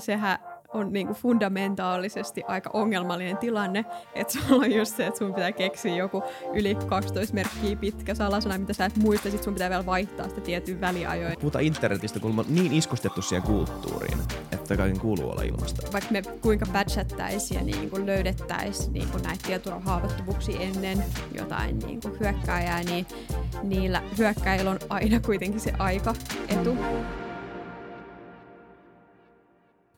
sehän on niinku fundamentaalisesti aika ongelmallinen tilanne, että sulla on just se, että sun pitää keksiä joku yli 12 merkkiä pitkä salasana, mitä sä et muista, sit sun pitää vielä vaihtaa sitä tietyn väliajoin. Puhutaan internetistä, kun on niin iskostettu siihen kulttuuriin, että kaiken kuuluu olla ilmasta. Vaikka me kuinka badgettäisiin ja niin löydettäisiin niin näitä tietoturvahaavoittuvuuksia ennen jotain niin hyökkääjää, niin niillä hyökkäillä on aina kuitenkin se aika etu. Mm.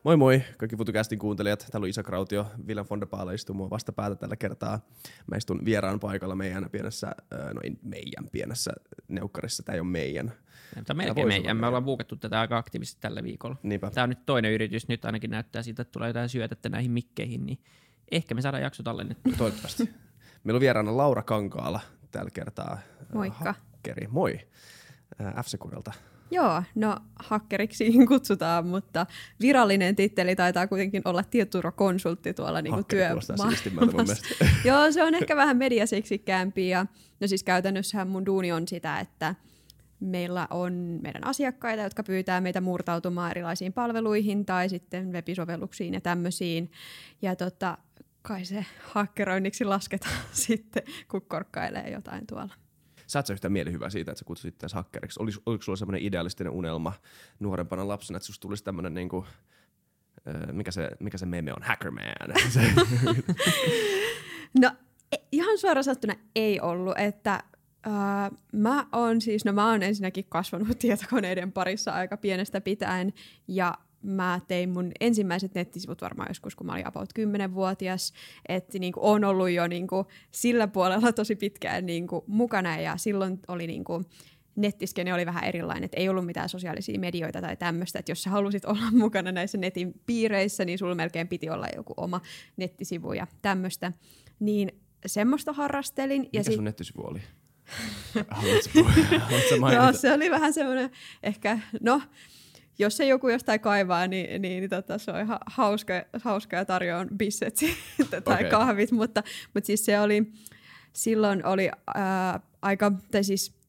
Moi moi kaikki FutuCastin kuuntelijat. Täällä on Isa Krautio, der Paale istuu mua vastapäätä tällä kertaa. Mä istun vieraan paikalla meidän pienessä, no ei meidän pienessä neukkarissa, tämä ei ole meidän. Tämä melkein meidän. Me ollaan buukattu tätä aika aktiivisesti tällä viikolla. Niinpä. Tämä on nyt toinen yritys. Nyt ainakin näyttää siltä, että tulee jotain syötettä näihin mikkeihin, niin ehkä me saadaan jakso tallennettua. Toivottavasti. Meillä on vieraana Laura Kankaala tällä kertaa. Moikka. Hakkeri. Moi. f Joo, no hakkeriksi kutsutaan, mutta virallinen titteli taitaa kuitenkin olla tietoturvakonsultti tuolla niin työmaassa. Joo, se on ehkä vähän mediaseksikkäämpi. Ja, no siis käytännössähän mun duuni on sitä, että meillä on meidän asiakkaita, jotka pyytää meitä murtautumaan erilaisiin palveluihin tai sitten webisovelluksiin ja tämmöisiin. Ja tota, kai se hakkeroinniksi lasketaan sitten, kun korkkailee jotain tuolla. Saat sä yhtään mielihyvää siitä, että sä kutsut itseäsi hakkeriksi? Olis, oliko sulla semmoinen idealistinen unelma nuorempana lapsena, että susta tulisi tämmöinen niinku, mikä se, mikä se meme on, hackerman? no e, ihan suoraan sanottuna ei ollut, että Uh, mä oon siis, no mä oon ensinnäkin kasvanut tietokoneiden parissa aika pienestä pitäen ja mä tein mun ensimmäiset nettisivut varmaan joskus, kun mä olin about 10-vuotias, että niin kuin, on ollut jo niin kuin, sillä puolella tosi pitkään niin kuin, mukana ja silloin oli niin kuin, nettiskene oli vähän erilainen, että ei ollut mitään sosiaalisia medioita tai tämmöistä, että jos sä halusit olla mukana näissä netin piireissä, niin sulla melkein piti olla joku oma nettisivu ja tämmöistä, niin semmoista harrastelin. Mikä ja sun sit... nettisivu oli? Haluatko, haluatko Joo, se oli vähän semmoinen ehkä, no jos se joku jostain kaivaa, niin, niin, niin tota, se on ihan hauska, hauska ja tarjoan bisset tai okay. kahvit, mutta, mutta siis se oli, silloin oli ää, aika, tai siis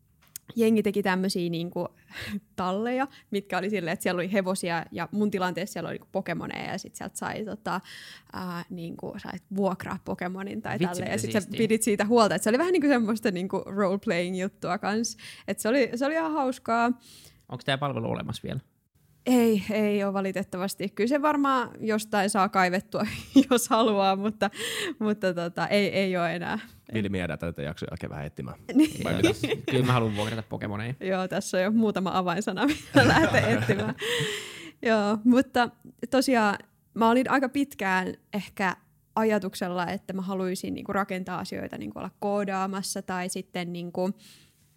jengi teki tämmöisiä niin kuin, talleja, mitkä oli silleen, että siellä oli hevosia ja mun tilanteessa siellä oli niin pokemoneja ja sitten sieltä sai tota, ää, niin kuin, sait vuokraa pokemonin tai tälle ja sitten sä pidit siitä huolta, että se oli vähän niin kuin semmoista niin kuin role-playing juttua kanssa, että se oli, se oli ihan hauskaa. Onko tämä palvelu olemassa vielä? Ei, ei ole valitettavasti. Kyllä se varmaan jostain saa kaivettua, jos haluaa, mutta, mutta tota, ei, ei ole enää. Vilmi jäädään tätä jakson jälkeen vähän etsimään. Niin. Kyllä mä haluan vuokrata Pokemoneja. Joo, tässä on jo muutama avainsana, mitä lähtee etsimään. Joo, mutta tosiaan mä olin aika pitkään ehkä ajatuksella, että mä haluaisin niinku rakentaa asioita, niinku olla koodaamassa tai sitten niinku,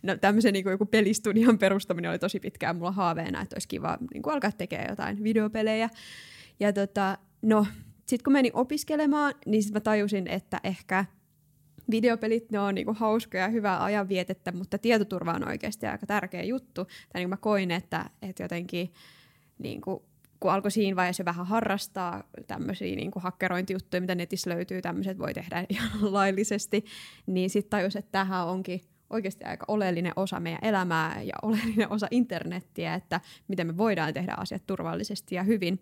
no, tämmöisen niin kuin joku pelistudion perustaminen oli tosi pitkään mulla haaveena, että olisi kiva niin kuin alkaa tekemään jotain videopelejä. Ja tota, no, sitten kun menin opiskelemaan, niin sit mä tajusin, että ehkä videopelit, ne on niinku hauskoja ja hyvää ajanvietettä, mutta tietoturva on oikeasti aika tärkeä juttu. Tai niin mä koin, että, että jotenkin niinku, kun alkoi siinä vaiheessa vähän harrastaa tämmöisiä niin hakkerointijuttuja, mitä netissä löytyy, tämmöiset voi tehdä ihan laillisesti, niin sitten tajus, että tähän onkin oikeasti aika oleellinen osa meidän elämää ja oleellinen osa internettiä, että miten me voidaan tehdä asiat turvallisesti ja hyvin.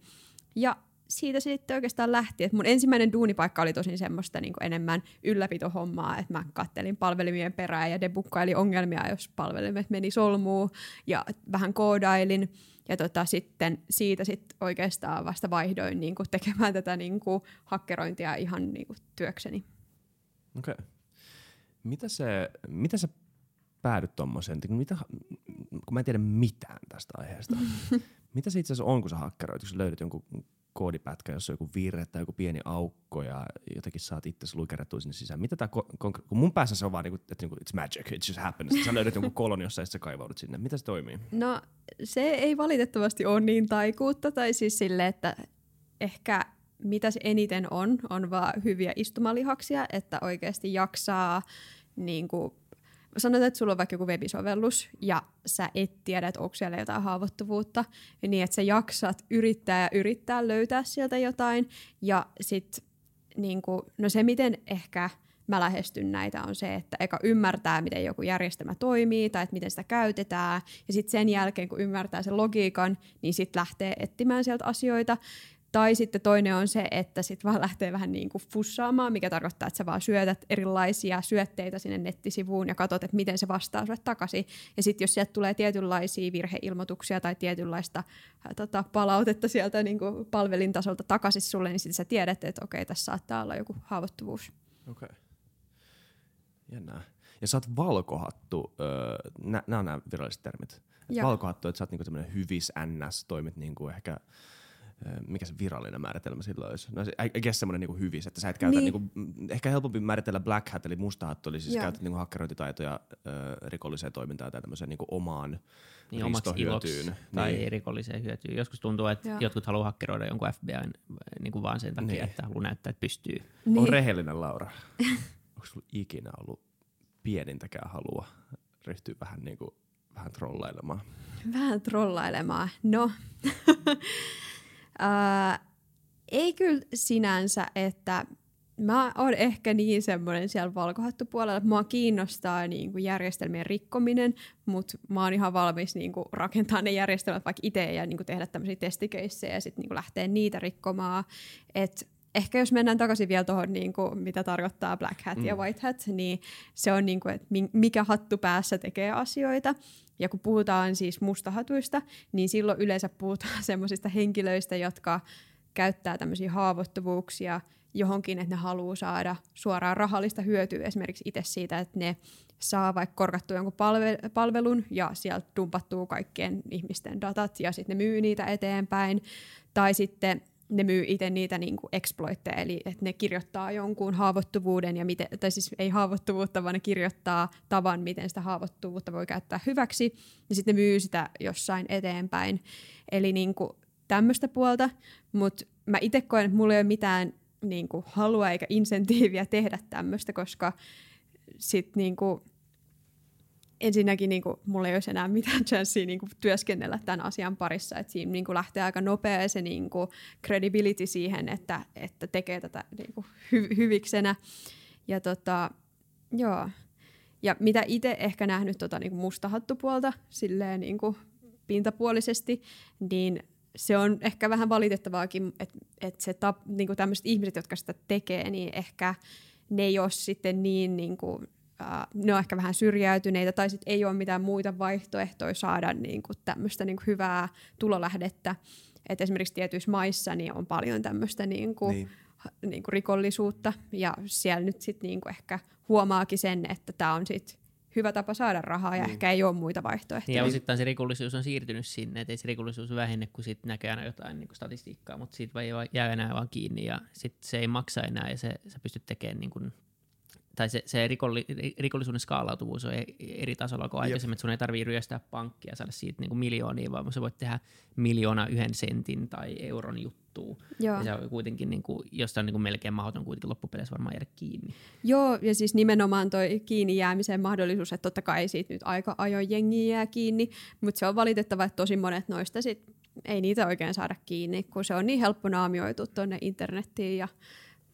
Ja siitä se sitten oikeastaan lähti. että mun ensimmäinen duunipaikka oli tosin semmoista niin enemmän ylläpitohommaa, että mä kattelin palvelimien perään ja debukkailin ongelmia, jos palvelimet meni solmuun ja vähän koodailin. Ja tota, sitten siitä sit oikeastaan vasta vaihdoin niin kuin tekemään tätä niin kuin hakkerointia ihan niin kuin työkseni. Okei. Okay. Mitä se, mitä sä päädyt tommoseen, mitä, kun mä en tiedä mitään tästä aiheesta. mitä se itse asiassa on, kun sä hakkeroit, jos löydät jonkun koodipätkä, jossa on joku virre tai joku pieni aukko ja jotenkin saat itse luikerrettua sinne sisään. Mitä tää, kun mun päässä se on vaan, niinku, että niinku, it's magic, it just happens. Sä löydät jonkun kolon jossa sä kaivaudut sinne. Mitä se toimii? No se ei valitettavasti ole niin taikuutta tai siis sille, että ehkä mitä se eniten on, on vaan hyviä istumalihaksia, että oikeasti jaksaa niin kuin, sanotaan, että sulla on vaikka joku webisovellus ja sä et tiedä, että onko siellä jotain haavoittuvuutta, niin että sä jaksat yrittää ja yrittää löytää sieltä jotain. Ja sitten niin kuin, no se, miten ehkä mä lähestyn näitä, on se, että eka ymmärtää, miten joku järjestelmä toimii tai että miten sitä käytetään. Ja sitten sen jälkeen, kun ymmärtää sen logiikan, niin sitten lähtee etsimään sieltä asioita Tai sitten toinen on se, että sit vaan lähtee vähän niin kuin fussaamaan, mikä tarkoittaa, että sä vaan syötät erilaisia syötteitä sinne nettisivuun ja katsot, että miten se vastaa sulle takaisin. Ja sitten jos sieltä tulee tietynlaisia virheilmoituksia tai tietynlaista ää, tota, palautetta sieltä niin kuin palvelintasolta takaisin sulle, niin sitten sä tiedät, että okei, tässä saattaa olla joku haavoittuvuus. Okei. Okay. Jännää. Ja sä oot valkohattu, öö, nämä on nämä viralliset termit. Et valkohattu, että sä oot niinku tämmönen hyvis NS, toimit niinku ehkä mikä se virallinen määritelmä sillä olisi? No se, I guess semmoinen niinku hyvis, että sä et käytä Niin. niinku, mm, ehkä helpompi määritellä black hat eli musta hattu, eli siis Joo. käytät niinku hakkerointitaitoja öö, rikolliseen toimintaan tai tämmöiseen niinku omaan niin omaksi iloksi ristohyötyyn. tai Niin. rikolliseen hyötyyn. Joskus tuntuu, että Joo. jotkut haluaa hakkeroida jonkun FBIn niin kuin vaan sen takia, Niin. että haluaa näyttää, että pystyy. On Niin. rehellinen Laura. Onko sulla ikinä ollut pienintäkään halua ryhtyä vähän niinku vähän trollailemaan? Vähän trollailemaan. No, Ää, ei kyllä sinänsä, että mä oon ehkä niin semmoinen siellä valkohattupuolella, että mua kiinnostaa niin kuin järjestelmien rikkominen, mutta mä oon ihan valmis niin kuin rakentaa ne järjestelmät vaikka itse ja niin kuin tehdä tämmöisiä testikeissejä ja sitten niin lähteä niitä rikkomaan. Et ehkä jos mennään takaisin vielä tuohon, niin kuin, mitä tarkoittaa black hat mm. ja white hat, niin se on niin kuin, että mi- mikä hattu päässä tekee asioita. Ja kun puhutaan siis mustahatuista, niin silloin yleensä puhutaan semmoisista henkilöistä, jotka käyttää tämmöisiä haavoittuvuuksia johonkin, että ne haluaa saada suoraan rahallista hyötyä esimerkiksi itse siitä, että ne saa vaikka korkattua jonkun palve- palvelun ja sieltä dumpattuu kaikkien ihmisten datat ja sitten ne myy niitä eteenpäin. Tai sitten ne myy itse niitä niin kuin exploitteja, eli että ne kirjoittaa jonkun haavoittuvuuden, ja miten, tai siis ei haavoittuvuutta, vaan ne kirjoittaa tavan, miten sitä haavoittuvuutta voi käyttää hyväksi, ja sitten ne myy sitä jossain eteenpäin. Eli niin kuin tämmöistä puolta, mutta mä itse koen, että mulla ei ole mitään niin kuin, halua eikä insentiiviä tehdä tämmöistä, koska sit niin ensinnäkin niin kuin, mulla ei olisi enää mitään chanssiä niin kuin, työskennellä tämän asian parissa. Et siinä niin kuin, lähtee aika nopea se niin kuin, credibility siihen, että, että tekee tätä niin kuin, hy- hyviksenä. Ja tota, joo. Ja mitä itse ehkä nähnyt tota, niin kuin mustahattupuolta silleen niin kuin, pintapuolisesti, niin se on ehkä vähän valitettavaakin, että et se tap, niinku tämmöiset ihmiset, jotka sitä tekee, niin ehkä ne ei ole sitten niin, niinku, uh, ne on ehkä vähän syrjäytyneitä, tai sitten ei ole mitään muita vaihtoehtoja saada niinku tämmöistä niinku hyvää tulolähdettä. Et esimerkiksi tietyissä maissa niin on paljon tämmöistä niinku, Niin. niin. niinku rikollisuutta, ja siellä nyt sitten niinku ehkä huomaakin sen, että tämä on sitten hyvä tapa saada rahaa, ja Niin. ehkä ei ole muita vaihtoehtoja. Ja osittain se rikollisuus on siirtynyt sinne, että ei se rikollisuus vähene, kun sit näkee aina jotain niin statistiikkaa, mutta siitä vai vaan- jää enää vaan kiinni ja sit se ei maksa enää ja se, sä pystyt tekemään niin kuin, tai se, se rikolli, ri- rikollisuuden skaalautuvuus on e- eri tasolla kuin aikaisemmin, että sun ei tarvii ryöstää pankkia ja saada siitä niin miljoonia, vaan sä voit tehdä miljoona yhden sentin tai euron juttua. Joo. Ja se on kuitenkin, niin kuin, josta on niin kuin melkein mahdoton kuitenkin loppupeleissä varmaan jäädä kiinni. Joo, ja siis nimenomaan toi kiinni jäämisen mahdollisuus, että totta kai siitä nyt aika ajoin jengi jää kiinni, mutta se on valitettava, että tosi monet noista sit ei niitä oikein saada kiinni, kun se on niin helppo naamioitu tuonne internettiin ja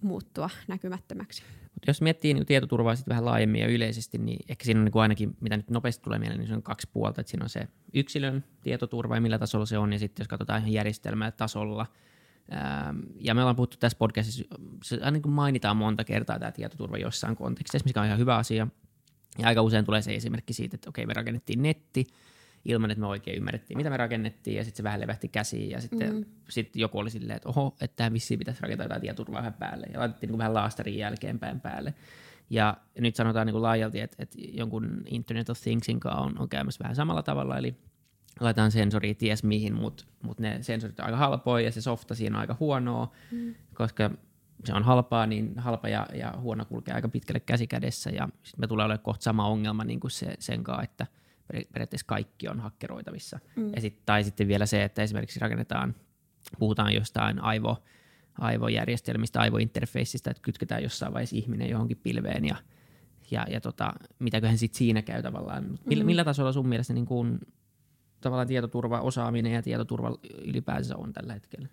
muuttua näkymättömäksi. Mut jos miettii niin tietoturvaa sit vähän laajemmin ja yleisesti, niin ehkä siinä on niin ainakin, mitä nyt nopeasti tulee mieleen, niin se on kaksi puolta. Et siinä on se yksilön tietoturva ja millä tasolla se on, ja sitten jos katsotaan ihan järjestelmätasolla. Ähm, ja me ollaan puhuttu tässä podcastissa, se aina niin kuin mainitaan monta kertaa tämä tietoturva jossain kontekstissa, mikä on ihan hyvä asia. Ja aika usein tulee se esimerkki siitä, että okei, me rakennettiin netti, ilman, että me oikein ymmärrettiin, mitä me rakennettiin, ja sitten se vähän levähti käsiin, ja sitten Mm. sit joku oli silleen, että oho, että tähän vissiin pitäisi rakentaa jotain tietoturvaa vähän päälle, ja laitettiin niin vähän laastarin jälkeenpäin päälle. Ja nyt sanotaan niin kuin laajalti, että, että jonkun Internet of Thingsin kanssa on, on käymässä vähän samalla tavalla, eli laitetaan sensori ties mihin, mutta mut ne sensorit on aika halpoja ja se softa siinä on aika huonoa, mm. koska se on halpaa, niin halpa ja, ja huono kulkee aika pitkälle käsi kädessä ja sitten me tulee olemaan kohta sama ongelma niin kuin se, sen kanssa, että periaatteessa kaikki on hakkeroitavissa. Mm. Ja sit, tai sitten vielä se, että esimerkiksi rakennetaan, puhutaan jostain aivo, aivojärjestelmistä, aivointerfeissistä, että kytketään jossain vaiheessa ihminen johonkin pilveen ja, ja, ja tota, mitäköhän sitten siinä käy tavallaan. Millä, Mm. millä tasolla sun mielestä niin kun, tavallaan tietoturva osaaminen ja tietoturva ylipäänsä on tällä hetkellä?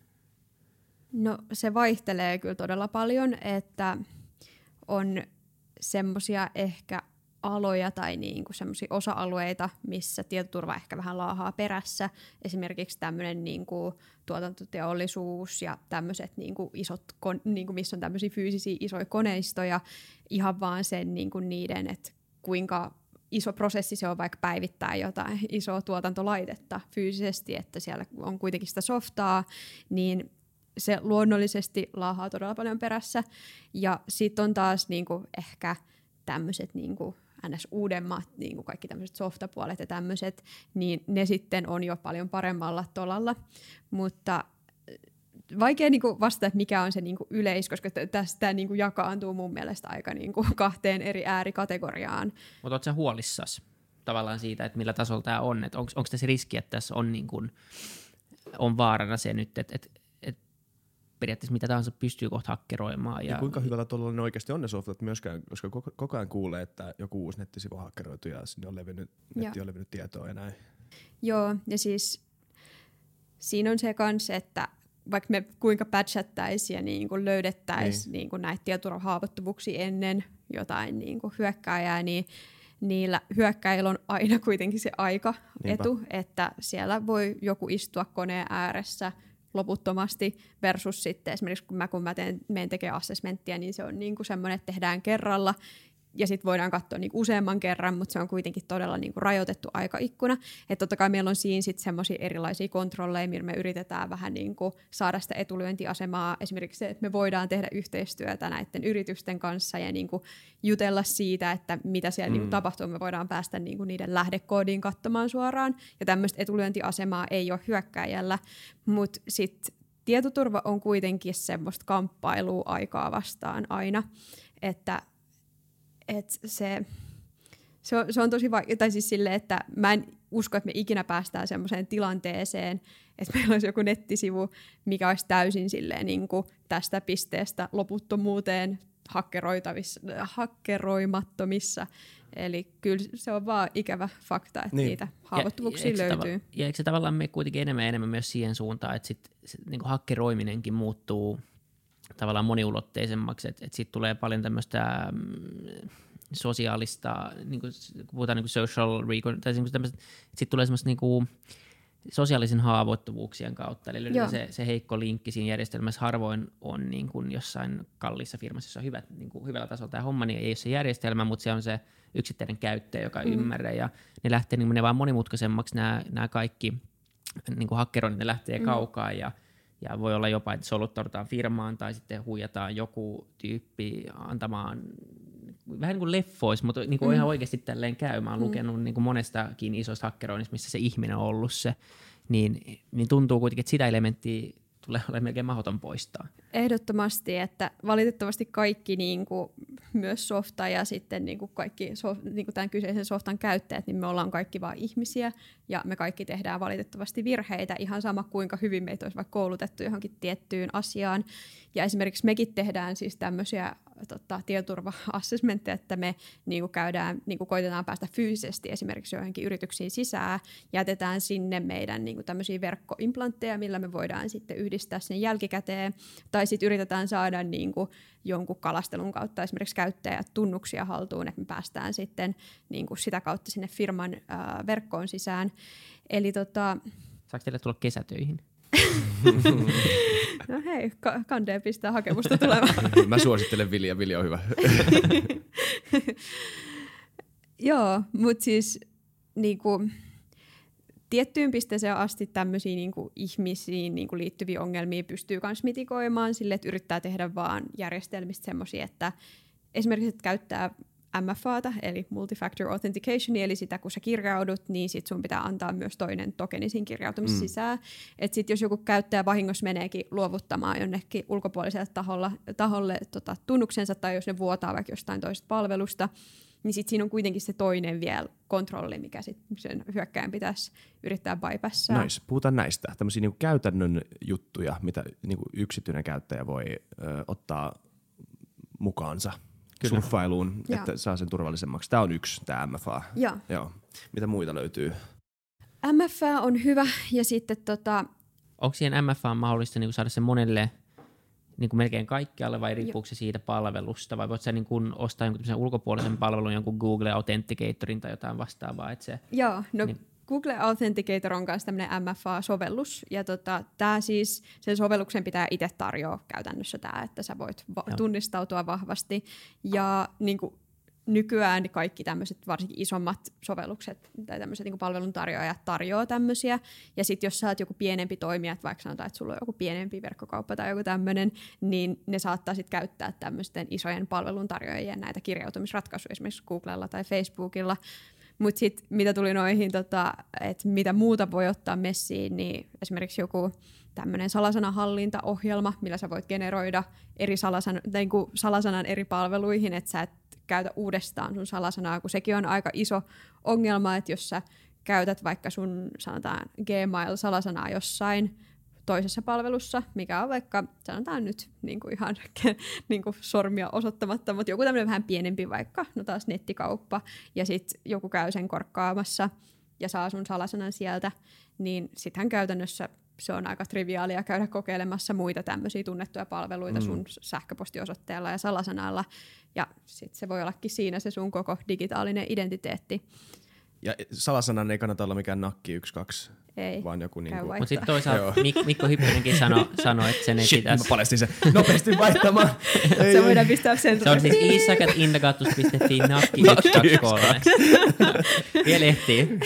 No se vaihtelee kyllä todella paljon, että on semmoisia ehkä aloja tai niin kuin semmoisia osa-alueita, missä tietoturva ehkä vähän laahaa perässä. Esimerkiksi tämmöinen niin kuin tuotantoteollisuus ja tämmöiset niin kuin isot, niin kuin missä on tämmöisiä fyysisiä isoja koneistoja, ihan vaan sen niin kuin niiden, että kuinka iso prosessi se on vaikka päivittää jotain isoa tuotantolaitetta fyysisesti, että siellä on kuitenkin sitä softaa, niin se luonnollisesti laahaa todella paljon perässä. Ja sitten on taas niinku ehkä tämmöiset niinku ns. uudemmat, niin kuin kaikki tämmöiset softapuolet ja tämmöiset, niin ne sitten on jo paljon paremmalla tolalla. Mutta vaikea niin kuin vastata, että mikä on se niin kuin yleis, koska tästä niin kuin jakaantuu mun mielestä aika niin kuin kahteen eri äärikategoriaan. Mutta oletko huolissasi tavallaan siitä, että millä tasolla tämä on? Onko tässä riski, että tässä on, niin kuin, on vaarana se nyt, että, että periaatteessa mitä tahansa pystyy kohta hakkeroimaan. Ja, ja kuinka hyvällä tuolla ne oikeasti on ne softat myöskään, koska koko, koko ajan kuulee, että joku uusi nettisivu on hakkeroitu ja sinne on levinnyt, netti on levinnyt tietoa ja näin. Joo, ja siis siinä on se kanssa, että vaikka me kuinka patchattaisiin ja niin kuin löydettäisiin niin. niin näitä tietoturvahaavoittuvuuksia ennen jotain niin kuin hyökkääjää, niin niillä hyökkäillä on aina kuitenkin se aika etu, että siellä voi joku istua koneen ääressä loputtomasti versus sitten esimerkiksi kun mä, kun mä teen, menen tekemään assessmenttia, niin se on niin kuin semmoinen, että tehdään kerralla ja sitten voidaan katsoa niinku useamman kerran, mutta se on kuitenkin todella niinku rajoitettu aikaikkuna. Että totta kai meillä on siinä sitten semmoisia erilaisia kontrolleja, millä me yritetään vähän niinku saada sitä etulyöntiasemaa. Esimerkiksi se, että me voidaan tehdä yhteistyötä näiden yritysten kanssa ja niinku jutella siitä, että mitä siellä niinku mm. niinku tapahtuu. Me voidaan päästä niinku niiden lähdekoodiin katsomaan suoraan. Ja tämmöistä etulyöntiasemaa ei ole hyökkäjällä, mutta sitten tietoturva on kuitenkin semmoista kamppailua aikaa vastaan aina, että että se, se, on, se on tosi vaikea, tai siis sille, että mä en usko, että me ikinä päästään semmoiseen tilanteeseen, että meillä olisi joku nettisivu, mikä olisi täysin silleen niin kuin tästä pisteestä loputtomuuteen hakkeroimattomissa. Eli kyllä se on vaan ikävä fakta, että niin. niitä haavoittuvuuksia ja, löytyy. Tava- ja eikö se tavallaan me kuitenkin enemmän ja enemmän myös siihen suuntaan, että sit, sit, niin hakkeroiminenkin muuttuu – tavallaan moniulotteisemmaksi, että et siitä tulee paljon tämmöistä mm, sosiaalista, niin kuin, kun puhutaan niin social recon, tai niin sitten tulee semmoista niin kuin, sosiaalisen haavoittuvuuksien kautta. Eli se, se heikko linkki siinä järjestelmässä harvoin on niin kuin jossain kalliissa firmassa, jossa on hyvät, niin kuin hyvällä tasolla tämä homma, niin ei ole se järjestelmä, mutta se on se yksittäinen käyttäjä, joka mm. ymmärrä. Ja ne lähtee niin ne vaan monimutkaisemmaksi nämä, nämä kaikki niin kuin hakkeroinnit, ne lähtee mm. kaukaa ja – ja voi olla jopa, että soluttaudutaan firmaan tai sitten huijataan joku tyyppi antamaan vähän niin kuin leffois, mutta niin kuin mm. ihan oikeasti tälleen käy. Mä oon mm. lukenut niin kuin monestakin isosta hakkeroinnista, missä se ihminen on ollut se, niin, niin tuntuu kuitenkin, että sitä elementtiä tulee olemaan melkein mahdoton poistaa. Ehdottomasti, että valitettavasti kaikki niin kuin, myös softa ja sitten niin kuin kaikki sof, niin kuin tämän kyseisen softan käyttäjät, niin me ollaan kaikki vain ihmisiä ja me kaikki tehdään valitettavasti virheitä, ihan sama kuinka hyvin meitä olisi vaikka koulutettu johonkin tiettyyn asiaan. Ja esimerkiksi mekin tehdään siis tämmöisiä tota, tietoturva-assessmentteja, että me niin kuin käydään, niin kuin koitetaan päästä fyysisesti esimerkiksi johonkin yrityksiin sisään, jätetään sinne meidän niin kuin tämmöisiä verkkoimplantteja, millä me voidaan sitten yhdistää sen jälkikäteen, tai sitten yritetään saada niin kuin jonkun kalastelun kautta esimerkiksi käyttäjät tunnuksia haltuun, että me päästään sitten niin kuin sitä kautta sinne firman äh, verkkoon sisään. Eli tota, Saako teille tulla kesätöihin? no hei, ka- kandeen pistää hakemusta tulemaan. Mä suosittelen Vilja, Vilja on hyvä. Joo, mutta siis niinku, tiettyyn pisteeseen asti tämmöisiä niinku, ihmisiin niinku, liittyviä ongelmia pystyy myös mitikoimaan sille, että yrittää tehdä vaan järjestelmistä semmoisia, että esimerkiksi että käyttää MFAta, eli Multifactor Authentication, eli sitä kun sä kirjaudut, niin sit sun pitää antaa myös toinen tokeni siinä kirjautumisen mm. sisään. Et sit jos joku käyttäjä vahingossa meneekin luovuttamaan jonnekin ulkopuoliselle taholle, taholle tota, tunnuksensa, tai jos ne vuotaa vaikka jostain toisesta palvelusta, niin sit siinä on kuitenkin se toinen vielä kontrolli, mikä sit sen hyökkäjän pitäisi yrittää bypassaa. Nice. Puhutaan näistä, tämmöisiä niinku käytännön juttuja, mitä niinku yksityinen käyttäjä voi ö, ottaa mukaansa Kyllä. surffailuun, ja. että saa sen turvallisemmaksi. Tämä on yksi, tämä MFA. Ja. Joo. Mitä muita löytyy? MFA on hyvä ja sitten tota... Onko siihen MFA mahdollista niin saada se monelle niin kuin melkein kaikkialle vai riippuuko se siitä palvelusta? Vai voit sä niin kuin ostaa jonkun ulkopuolisen palvelun, jonkun Google Authenticatorin tai jotain vastaavaa, että se Joo, no Niin. Google Authenticator on myös tämmöinen MFA-sovellus, ja tota, tämä siis, sen sovelluksen pitää itse tarjoa käytännössä tämä, että sä voit va- tunnistautua vahvasti, ja niin kuin, nykyään kaikki tämmöiset varsinkin isommat sovellukset tai tämmöiset niin palveluntarjoajat tarjoaa tämmöisiä, ja sitten jos sä oot joku pienempi toimija, että vaikka sanotaan, että sulla on joku pienempi verkkokauppa tai joku tämmöinen, niin ne saattaa sitten käyttää tämmöisten isojen palveluntarjoajien näitä kirjautumisratkaisuja esimerkiksi Googlella tai Facebookilla, mutta sitten mitä tuli noihin, tota, että mitä muuta voi ottaa messiin, niin esimerkiksi joku tämmöinen salasanahallintaohjelma, millä sä voit generoida eri salasan, niin salasanan eri palveluihin, että sä et käytä uudestaan sun salasanaa, kun sekin on aika iso ongelma, että jos sä käytät vaikka sun sanotaan Gmail-salasanaa jossain toisessa palvelussa, mikä on vaikka, sanotaan nyt niin kuin ihan niin kuin sormia osoittamatta, mutta joku tämmöinen vähän pienempi vaikka, no taas nettikauppa, ja sitten joku käy sen korkkaamassa ja saa sun salasanan sieltä, niin sittenhän käytännössä se on aika triviaalia käydä kokeilemassa muita tämmöisiä tunnettuja palveluita mm. sun sähköpostiosoitteella ja salasanalla, ja sitten se voi ollakin siinä se sun koko digitaalinen identiteetti. Ja salasanan ei kannata olla mikään nakki 1-2, Ei. vaan joku niinku... Mutta sitten toisaalta Mik- Mikko Hyppönenkin sanoi, sano, että sen ei Shit, mä pitäisi. paljastin sen nopeasti vaihtamaan. Ei, Se ei. voidaan pistää sen Se on siis iisakat.indagatus.fi nakki 123. Vielä ehtii.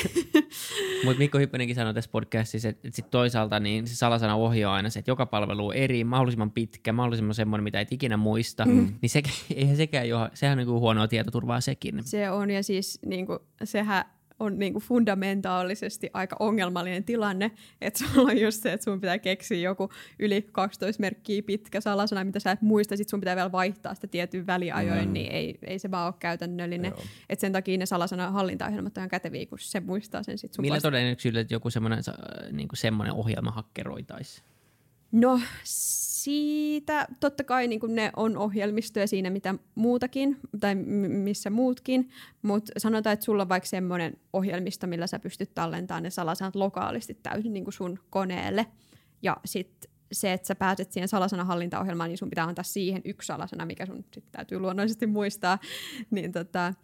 Mutta Mikko Hyppönenkin sanoi tässä podcastissa, että, sit toisaalta niin se salasana ohjaa aina se, että joka palvelu on eri, mahdollisimman pitkä, mahdollisimman semmoinen, mitä et ikinä muista. Mm. Niin se, eihän sekään jo, sehän on niin huonoa tietoturvaa sekin. Se on, ja siis niin kuin, sehän on niin kuin fundamentaalisesti aika ongelmallinen tilanne, että sulla on just se, että sun pitää keksiä joku yli 12 merkkiä pitkä salasana, mitä sä et muista, sit sun pitää vielä vaihtaa sitä tietyn väliajoin, mm. niin ei, ei se vaan ole käytännöllinen. Joo. Et sen takia ne salasana hallintaohjelmat on ihan käteviä, kun se muistaa sen sit sun Millä todennäköisyydellä että joku semmoinen, niin semmoinen ohjelma hakkeroitaisi? No siitä totta kai niin ne on ohjelmistoja siinä mitä muutakin, tai missä muutkin, mutta sanotaan, että sulla on vaikka semmoinen ohjelmisto, millä sä pystyt tallentamaan ne salasanat lokaalisti täysin niin sun koneelle. Ja sitten se, että sä pääset siihen salasanahallintaohjelmaan, niin sun pitää antaa siihen yksi salasana, mikä sun sit täytyy luonnollisesti muistaa. Niin tota,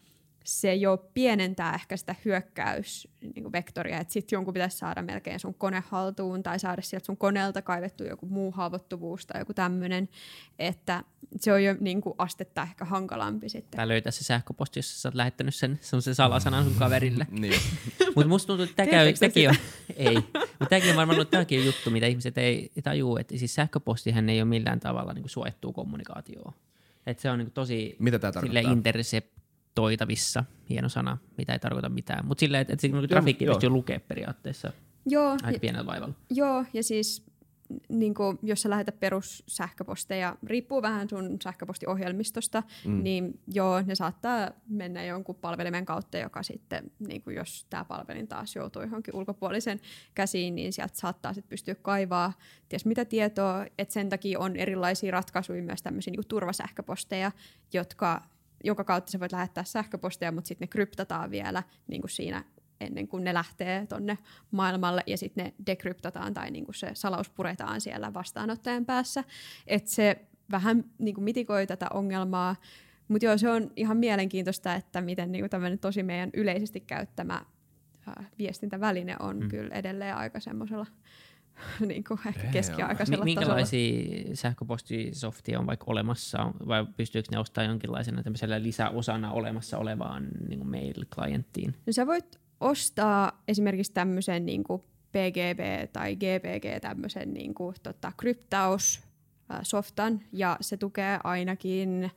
se jo pienentää ehkä sitä hyökkäysvektoria, että sitten jonkun pitäisi saada melkein sun kone haltuun tai saada sieltä sun koneelta kaivettu joku muu haavoittuvuus tai joku tämmöinen, että se on jo niin kuin astetta ehkä hankalampi sitten. Tai löytää se sähköposti, jossa sä oot lähettänyt sen, se on se salasanan sun kaverille. Niin. Mutta musta tuntuu, että tämä tämäkin on, ei, mutta tämäkin on varmaan ollut tämäkin on juttu, mitä ihmiset ei tajuu, että siis sähköpostihan ei ole millään tavalla niin suojattua kommunikaatioa. Että se on niin tosi Mitä tää sille tarkoittaa? Interceptoitavissa, hieno sana, mitä ei tarkoita mitään. Mutta silleen, että, että se niin trafiikki joo. pystyy lukea periaatteessa Joo, aika pienellä vaivalla. joo, ja siis niin kuin, jos sä lähetät perussähköposteja, riippuu vähän sun sähköpostiohjelmistosta, mm. niin joo, ne saattaa mennä jonkun palvelimen kautta, joka sitten, niin kuin jos tämä palvelin taas joutuu johonkin ulkopuolisen käsiin, niin sieltä saattaa sitten pystyä kaivaa ties mitä tietoa, että sen takia on erilaisia ratkaisuja myös tämmöisiä niin turvasähköposteja, jotka jonka kautta sä voit lähettää sähköposteja, mutta sitten ne kryptataan vielä niin kuin siinä ennen kuin ne lähtee tonne maailmalle ja sitten ne dekryptataan tai niinku se salaus puretaan siellä vastaanottajan päässä. Että se vähän niinku mitikoi tätä ongelmaa, mutta joo, se on ihan mielenkiintoista, että miten niinku tämmöinen tosi meidän yleisesti käyttämä ää, viestintäväline on mm. kyllä edelleen aika semmoisella niinku ehkä Damn. keskiaikaisella tasolla. minkälaisia sähköpostisoftia on vaikka olemassa, vai pystyykö ne ostamaan jonkinlaisena tämmöisellä lisäosana olemassa olevaan niin mail-klienttiin? No sä voit ostaa esimerkiksi tämmöisen niin kuin PGP tai GPG tämmöisen niin kuin, tota, kryptaussoftan ja se tukee ainakin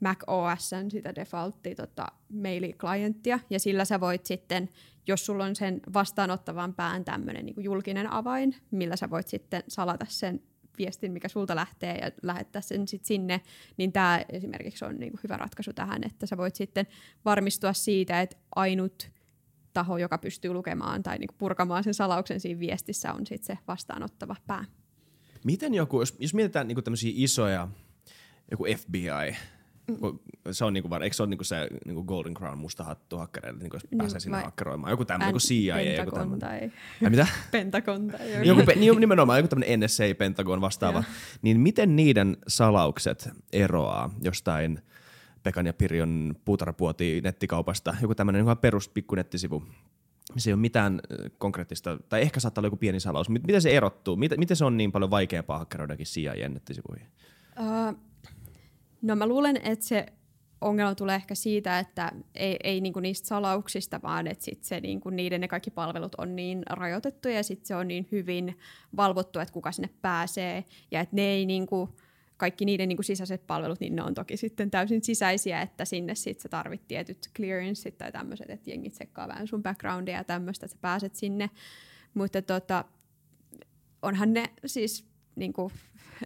Mac OSn sitä defaultti tota, maili-klienttia ja sillä sä voit sitten, jos sulla on sen vastaanottavan pään tämmöinen niin julkinen avain, millä sä voit sitten salata sen viestin, mikä sulta lähtee ja lähettää sen sit sinne, niin tämä esimerkiksi on niinku hyvä ratkaisu tähän, että sä voit sitten varmistua siitä, että ainut taho, joka pystyy lukemaan tai niinku purkamaan sen salauksen siinä viestissä, on sitten se vastaanottava pää. Miten joku, jos, jos mietitään niinku tämmöisiä isoja, joku FBI, Se on niinku, var- eikö se ole niinku se niinku Golden Crown musta hattu hakkereille, niinku jos No, pääsee sinne hakkeroimaan. Joku tämmöinen, joku CIA, joku Pentagon tämmöinen. tai Ai mitä? Pentagon tai joku. Joku, pe- niin, nimenomaan joku tämmöinen NSA, Pentagon vastaava. Niin miten niiden salaukset eroaa jostain Pekan ja Pirjon puutarhapuoti nettikaupasta? Joku tämmöinen ihan perus pikku nettisivu. missä ei ole mitään konkreettista, tai ehkä saattaa olla joku pieni salaus. Miten miten se erottuu? Miten, miten se on niin paljon vaikeampaa hakkeroidakin CIA nettisivuihin? No mä luulen, että se ongelma tulee ehkä siitä, että ei, ei niinku niistä salauksista, vaan että sit se, niinku, niiden ne kaikki palvelut on niin rajoitettu ja sit se on niin hyvin valvottu, että kuka sinne pääsee ja että ne ei niinku, kaikki niiden niinku sisäiset palvelut, niin ne on toki sitten täysin sisäisiä, että sinne sit sä tarvit tietyt clearanceit tai tämmöiset, että jengit tsekkaa vähän sun backgroundia ja tämmöistä, että sä pääset sinne. Mutta tota, onhan ne siis niinku,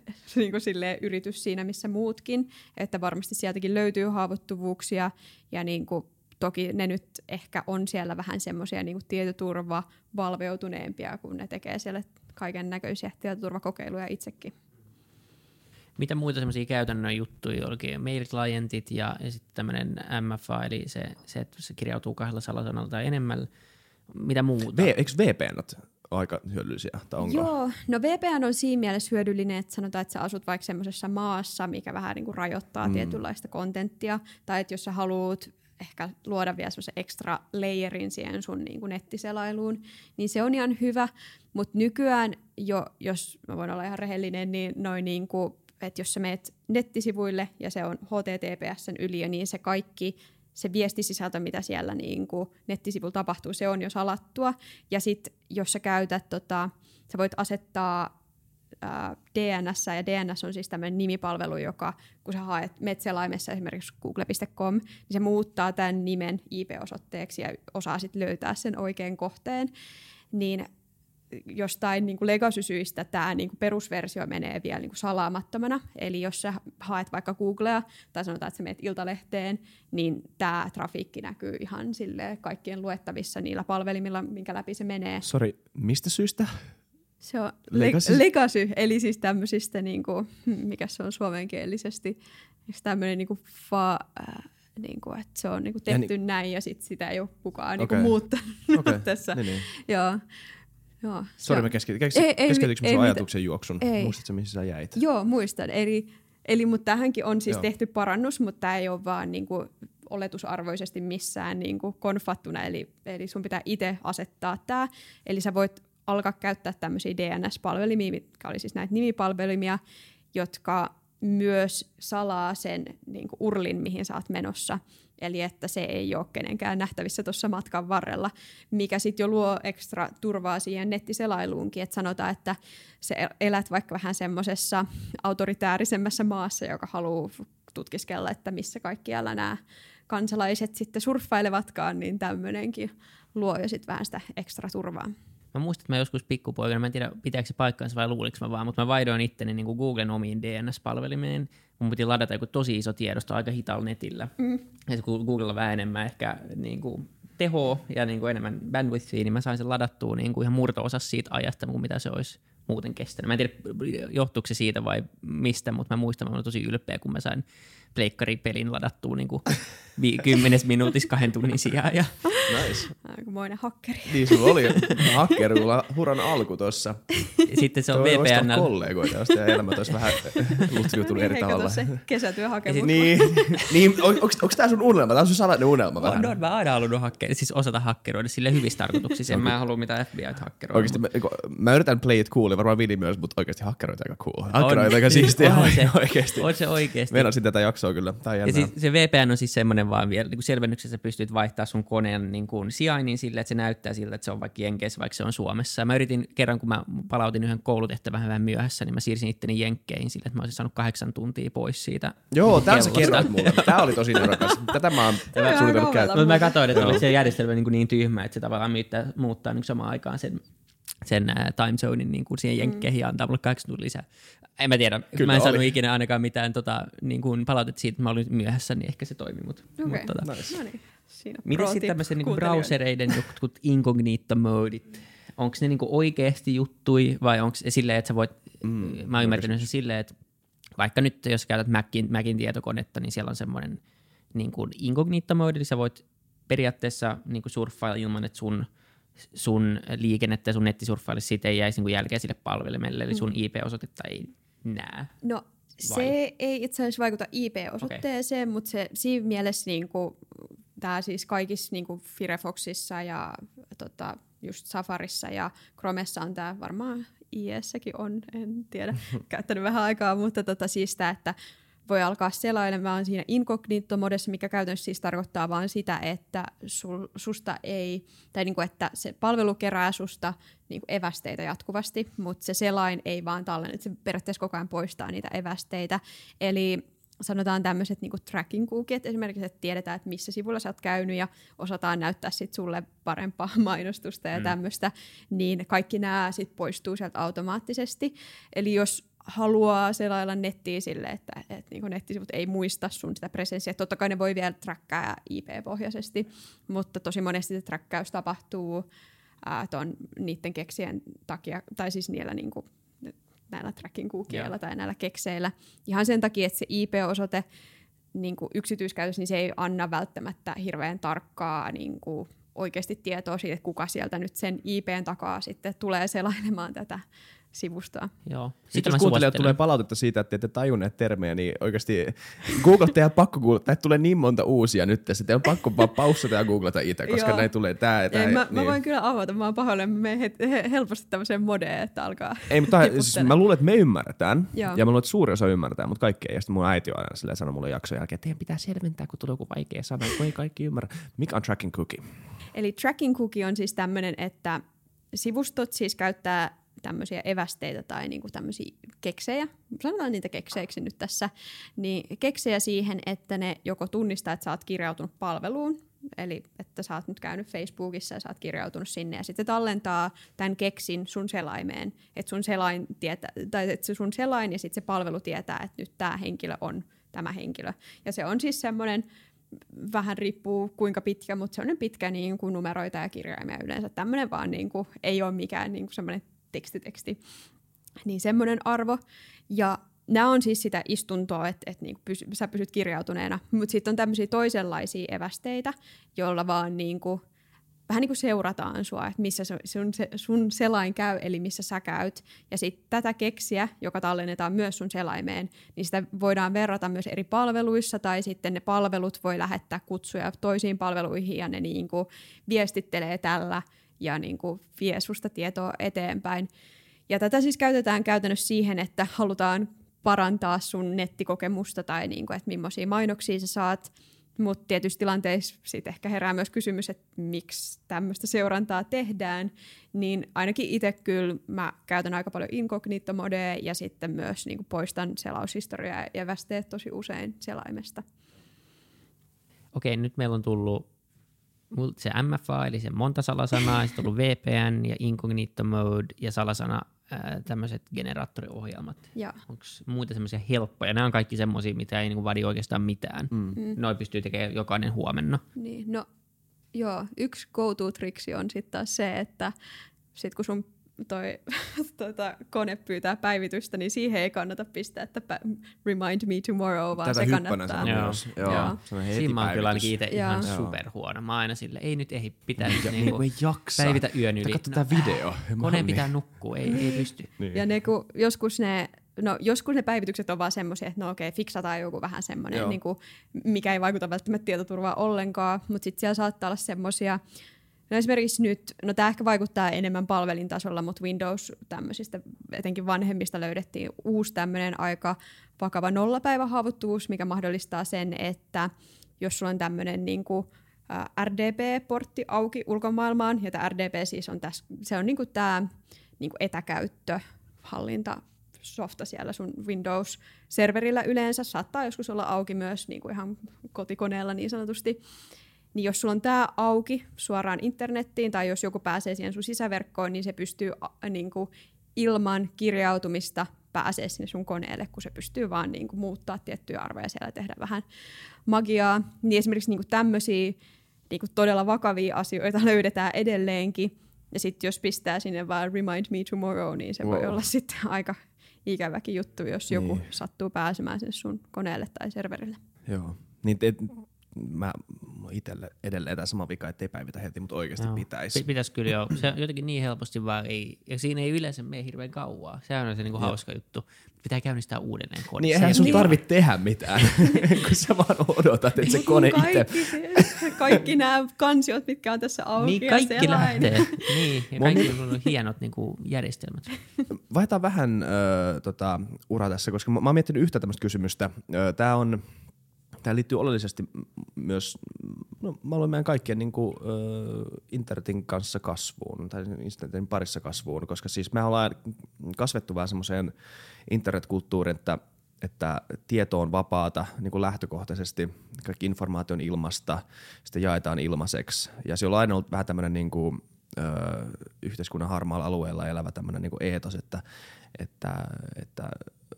niinku silleen yritys siinä, missä muutkin, että varmasti sieltäkin löytyy haavoittuvuuksia ja niinku, toki ne nyt ehkä on siellä vähän semmoisia niinku tietoturva valveutuneempia, kun ne tekee siellä kaiken näköisiä tietoturvakokeiluja itsekin. Mitä muita semmoisia käytännön juttuja olikin? Mail-klientit ja, ja sitten tämmöinen MFA, eli se, se, että se kirjautuu kahdella salasanalla tai enemmän. Mitä muuta? V, eikö VPN aika hyödyllisiä? Tai onko? Joo, no VPN on siinä mielessä hyödyllinen, että sanotaan, että sä asut vaikka semmoisessa maassa, mikä vähän niin kuin rajoittaa mm. tietynlaista kontenttia, tai että jos sä haluat ehkä luoda vielä semmoisen extra layerin siihen sun niin kuin nettiselailuun, niin se on ihan hyvä, mutta nykyään jo, jos mä voin olla ihan rehellinen, niin noin niin kuin, että jos sä meet nettisivuille ja se on HTTPSn yli, niin se kaikki se viestisisältö, mitä siellä niin kuin nettisivulla tapahtuu, se on jo salattua. Ja sitten jos sä käytät, tota, sä voit asettaa ää, DNS, ja DNS on siis tämmöinen nimipalvelu, joka kun sä haet metselaimessa esimerkiksi google.com, niin se muuttaa tämän nimen IP-osoitteeksi ja osaa sitten löytää sen oikean kohteen. Niin jostain niin kuin legacy-syistä tämä niin kuin perusversio menee vielä niin kuin salaamattomana. Eli jos sä haet vaikka Googlea tai sanotaan, että sä menet Iltalehteen, niin tämä trafiikki näkyy ihan sille kaikkien luettavissa niillä palvelimilla, minkä läpi se menee. Sori, mistä syystä? Se on Legacy? legacy, legacy eli siis tämmöisistä, niin kuin, mikä se on suomenkielisesti, tämmöinen niin kuin fa, äh, niin kuin, että se on niin kuin Ja tehty näin ja sit sitä ei ole kukaan niin Okei. kuin muuttanut Okei, tässä. Niin, niin. Joo. Joo, Sori, mä on- keskityt. Ei, Kes- ei, Keskeytyykö ei sun mitään. ajatuksen juoksun? Ei. Muistatko, missä sä jäit? Joo, muistan. Eli, eli mutta tähänkin on siis. Joo. tehty parannus, mutta tämä ei ole vaan niin kuin, oletusarvoisesti missään niin kuin, konfattuna, eli, eli sun pitää itse asettaa tämä. Eli sä voit alkaa käyttää tämmöisiä DNS-palvelimia, mitkä oli siis näitä nimipalvelimia, jotka myös salaa sen niin kuin urlin, mihin sä oot menossa. Eli että se ei ole kenenkään nähtävissä tuossa matkan varrella, mikä sitten jo luo ekstra turvaa siihen nettiselailuunkin. Että sanotaan, että sä elät vaikka vähän semmoisessa autoritäärisemmässä maassa, joka haluaa tutkiskella, että missä kaikkialla nämä kansalaiset sitten surffailevatkaan, niin tämmöinenkin luo jo sitten vähän sitä ekstra turvaa. Mä muistan, että mä joskus pikkupoikana, mä en tiedä pitääkö se paikkaansa vai luuliko mä vaan, mutta mä vaihdoin itteni niin kuin Googlen omiin DNS-palvelimiin. Mun piti ladata joku tosi iso tiedosto aika hitaalla netillä. Mm. Ja kun Googlella vähän enemmän ehkä niin kuin tehoa ja niin kuin enemmän bandwidthia, niin mä sain sen ladattua niin kuin ihan murto-osa siitä ajasta, kuin mitä se olisi muuten kestänyt. Mä en tiedä, johtuuko se siitä vai mistä, mutta mä muistan, mä olin tosi ylpeä, kun mä sain pleikkaripelin ladattua niin kuin vi- kymmenes minuutissa kahden tunnin sijaan. Ja Nice. Aikamoinen hakkeri. Niin, sulla oli hakkerulla huran alku tuossa. sitten se on VPN. kollegoita, jos teidän elämät olisi vähän lutkiutunut eri kato tavalla. se kesätyöhakemus. Niin, niin on, onks, onks tää sun unelma? Tää on sun salainen unelma vähän. On, on, mä aina halunnut hakkeri, siis osata hakkeroida sille hyvissä tarkoituksissa. En mä halua mitään FBI hakkeroida. Oikeesti mä, mä yritän play it cool, ja varmaan Vili myös, mutta oikeasti hakkeroita aika cool. Hakkeroita aika siistiä On se. oikeesti. On se oikeesti. Meinasin tätä jaksoa kyllä. Tää on Ja siis se VPN on siis semmoinen vaan vielä, niin kuin selvennyksessä pystyt vaihtaa sun koneen niin kuin sijainnin sille, että se näyttää siltä, että se on vaikka Jenkeissä, vaikka se on Suomessa. Ja mä yritin kerran, kun mä palautin yhden koulutehtävän vähän myöhässä, niin mä siirsin itteni Jenkkeihin sille, että mä olisin saanut kahdeksan tuntia pois siitä Joo, tää sä kerroit mulle. Tää oli tosi nerokas. Tätä mä oon Tämä on suunnitellut käyttää. Mutta mä katsoin, että oli se järjestelmä niin, kuin niin tyhmä, että se tavallaan myyttää, muuttaa niin samaan aikaan sen sen ää, time zonein niin kuin siihen jenkkeihin ja antaa mulle kahdeksan tuntia lisää. En mä tiedä, Kyllä mä en saanut ikinä ainakaan mitään tota, niin kuin palautetta siitä, että mä olin myöhässä, niin ehkä se toimi. Mut, Okei, mut, tota, Nice. no niin. Siinä Miten sitten tämmöisen niin browsereiden jotkut incognito modit? Onko ne niin oikeasti juttui vai onko se silleen, että sä voit, mm, mä oon ymmärtänyt se silleen, että vaikka nyt jos käytät Macin, Macin tietokonetta, niin siellä on semmoinen niin kuin incognito mode, eli sä voit periaatteessa niin kuin surffailla ilman, että sun, sun liikennettä ja sun nettisurffaille siitä ei jäisi niin kuin jälkeen sille palvelimelle, eli sun Mm. IP-osoitetta ei näe. No se Vai? ei itse asiassa vaikuta IP-osoitteeseen, okay. mutta se siinä mielessä niinku, tämä siis kaikissa niinku Firefoxissa ja tota, just Safarissa ja Chromessa on tämä varmaan IEssäkin on, en tiedä, käyttänyt vähän aikaa, mutta tota, siis tämä, että voi alkaa selailemaan siinä incognito-modessa, mikä käytännössä siis tarkoittaa vain sitä, että sul, susta ei, tai niinku, että se palvelu kerää susta niinku evästeitä jatkuvasti, mutta se selain ei vaan tallenna, että se periaatteessa koko ajan poistaa niitä evästeitä. Eli sanotaan tämmöiset niinku tracking cookiet, esimerkiksi, että tiedetään, että missä sivulla sä oot käynyt ja osataan näyttää sit sulle parempaa mainostusta ja Mm. tämmöistä, niin kaikki nämä sit poistuu sieltä automaattisesti. Eli jos haluaa selailla nettiä sille, että, että niin nettisivut ei muista sun sitä presenssiä. Totta kai ne voi vielä trackkaa IP-pohjaisesti, mutta tosi monesti se trackkaus tapahtuu ää, ton, niiden keksien takia, tai siis niillä niin kuin, näillä tracking cookieilla Joo. tai näillä kekseillä. Ihan sen takia, että se IP-osoite niin kuin yksityiskäytössä, niin se ei anna välttämättä hirveän tarkkaa niin kuin oikeasti tietoa siitä, että kuka sieltä nyt sen IPn takaa sitten tulee selailemaan tätä sivustoa. Joo. Sitten Sitä jos suosittelen. tulee palautetta siitä, että ette tajunneet termejä, niin oikeasti googlatte ja pakko googlata. Näitä tulee niin monta uusia nyt, että teidän on pakko vaan paussata ja googlata itse, koska Joo. näitä tulee tää ja tää. Ja mä, niin. mä voin kyllä avata, mä oon pahoillani, mä menen he- he- helposti tämmöiseen modeen, että alkaa Ei, mutta siis mä luulen, että me ymmärretään. Joo. Ja mä luulen, että suuri osa ymmärtää, mutta kaikki ei. Ja sitten mun äiti on aina silleen sanoo mulle jakson jälkeen, että teidän pitää selventää, kun tulee joku vaikea sana, kun ei kaikki ymmärrä. Mikä on tracking cookie? Eli tracking cookie on siis tämmöinen, että sivustot siis käyttää tämmöisiä evästeitä tai niinku tämmöisiä keksejä, sanotaan niitä kekseiksi nyt tässä, niin keksejä siihen, että ne joko tunnistaa, että sä oot kirjautunut palveluun, eli että sä oot nyt käynyt Facebookissa ja sä oot kirjautunut sinne, ja sitten tallentaa tämän keksin sun selaimeen, että sun selain, tietää, tai että sun selain ja sitten se palvelu tietää, että nyt tämä henkilö on tämä henkilö. Ja se on siis semmoinen vähän riippuu kuinka pitkä, mutta se on pitkä niin kuin numeroita ja kirjaimia yleensä. Tämmöinen vaan niin kuin, ei ole mikään niin kuin semmoinen tekstiteksti. Niin semmoinen arvo. Ja nämä on siis sitä istuntoa, että, että niin pysy, sä pysyt kirjautuneena. Mutta sitten on tämmöisiä toisenlaisia evästeitä, joilla vaan niin kuin, vähän niin kuin seurataan sua, että missä sun, sun selain käy, eli missä sä käyt. Ja sitten tätä keksiä, joka tallennetaan myös sun selaimeen, niin sitä voidaan verrata myös eri palveluissa, tai sitten ne palvelut voi lähettää kutsuja toisiin palveluihin, ja ne niin kuin viestittelee tällä, ja niin kuin vie susta tietoa eteenpäin. Ja tätä siis käytetään käytännössä siihen, että halutaan parantaa sun nettikokemusta tai niin kuin, että millaisia mainoksia sä saat. Mutta tietysti tilanteissa sit ehkä herää myös kysymys, että miksi tämmöistä seurantaa tehdään. Niin ainakin itse kyllä mä käytän aika paljon incognito-modea ja sitten myös niin kuin poistan selaushistoriaa ja västeet tosi usein selaimesta. Okei, nyt meillä on tullut se MFA, eli se monta salasanaa, sitten on ollut VPN ja incognito mode ja salasana tämmöiset generaattoriohjelmat. Onko muita semmoisia helppoja? Nämä on kaikki semmoisia, mitä ei niinku vaadi oikeastaan mitään. Mm. mm, Noi pystyy tekemään jokainen huomenna. niin, no joo, yksi go-to-triksi on sitten taas se, että sit kun sun toi tota, kone pyytää päivitystä, niin siihen ei kannata pistää, että pä- remind me tomorrow, vaan Tätä se kannattaa. Joo. myös. Joo. Joo. Se on heti Siinä mä oon kyllä ainakin itse ihan superhuono. Mä aina sille, ei nyt ei pitää Ja niinku, ei jaksa. päivitä yön yli. katso tää video. koneen pitää nukkua, ei, ei pysty. Niin. Ja ne, kun joskus ne, no joskus ne päivitykset on vaan semmoisia, että no okei, fiksataan joku vähän semmoinen, niin kuin, mikä ei vaikuta välttämättä tietoturvaan ollenkaan, mutta sitten siellä saattaa olla semmoisia, no esimerkiksi nyt, no tämä ehkä vaikuttaa enemmän palvelintasolla, mutta Windows tämmöisistä, etenkin vanhemmista löydettiin uusi tämmöinen aika vakava nollapäivähaavoittuvuus, mikä mahdollistaa sen, että jos sulla on tämmöinen niin kuin, RDP-portti auki ulkomaailmaan, ja tämä RDP siis on tässä, se on niin kuin tämä niin kuin etäkäyttö, hallinta, softa siellä sun Windows-serverillä yleensä, saattaa joskus olla auki myös niin kuin ihan kotikoneella niin sanotusti, niin jos sulla on tämä auki suoraan internettiin tai jos joku pääsee siihen sun sisäverkkoon, niin se pystyy a, niin kuin ilman kirjautumista pääsee sinne sun koneelle, kun se pystyy vaan niin kuin muuttaa tiettyjä arvoja siellä tehdä vähän magiaa. Niin esimerkiksi niin tämmöisiä niin kuin todella vakavia asioita löydetään edelleenkin. Ja sitten jos pistää sinne vaan remind me tomorrow, niin se wow. voi olla sitten aika ikäväkin juttu, jos joku Niin. sattuu pääsemään sinne sun koneelle tai serverille. Joo. Niin te, mä mulla on itselle edelleen tämä sama vika, ettei päivitä heti, mutta oikeasti Joo. pitäisi. Pi- Pitäisi kyllä joo. Se on jotenkin niin helposti vaan ei, ja siinä ei yleensä mene hirveän kauaa. Sehän on se niinku hauska juttu. Pitää käynnistää uudelleen kone. Niin eihän Se sun on tarvitse tehdä mitään, kun sä vaan odotat, että se Mut kone itse... kaikki, se- kaikki nämä kansiot, mitkä on tässä auki Niin kaikki lähtee. niin, ja kaikki on hienot niinku järjestelmät. Vaihtaa vähän ö, tota, uraa tässä, koska mä, mä oon miettinyt yhtä tämmöistä kysymystä. Ö, Tää on, tää liittyy oleellisesti myös, no mä luulen meidän kaikkien niin kuin, ö, internetin kanssa kasvuun, tai internetin parissa kasvuun, koska siis me ollaan kasvettu vähän semmoiseen internetkulttuuriin, että että tieto on vapaata niin kuin lähtökohtaisesti, kaikki informaation ilmasta, sitä jaetaan ilmaiseksi. Ja se on aina ollut vähän tämmöinen niin kuin, ö, yhteiskunnan harmaalla alueella elävä tämmöinen niin eetos, että, että, että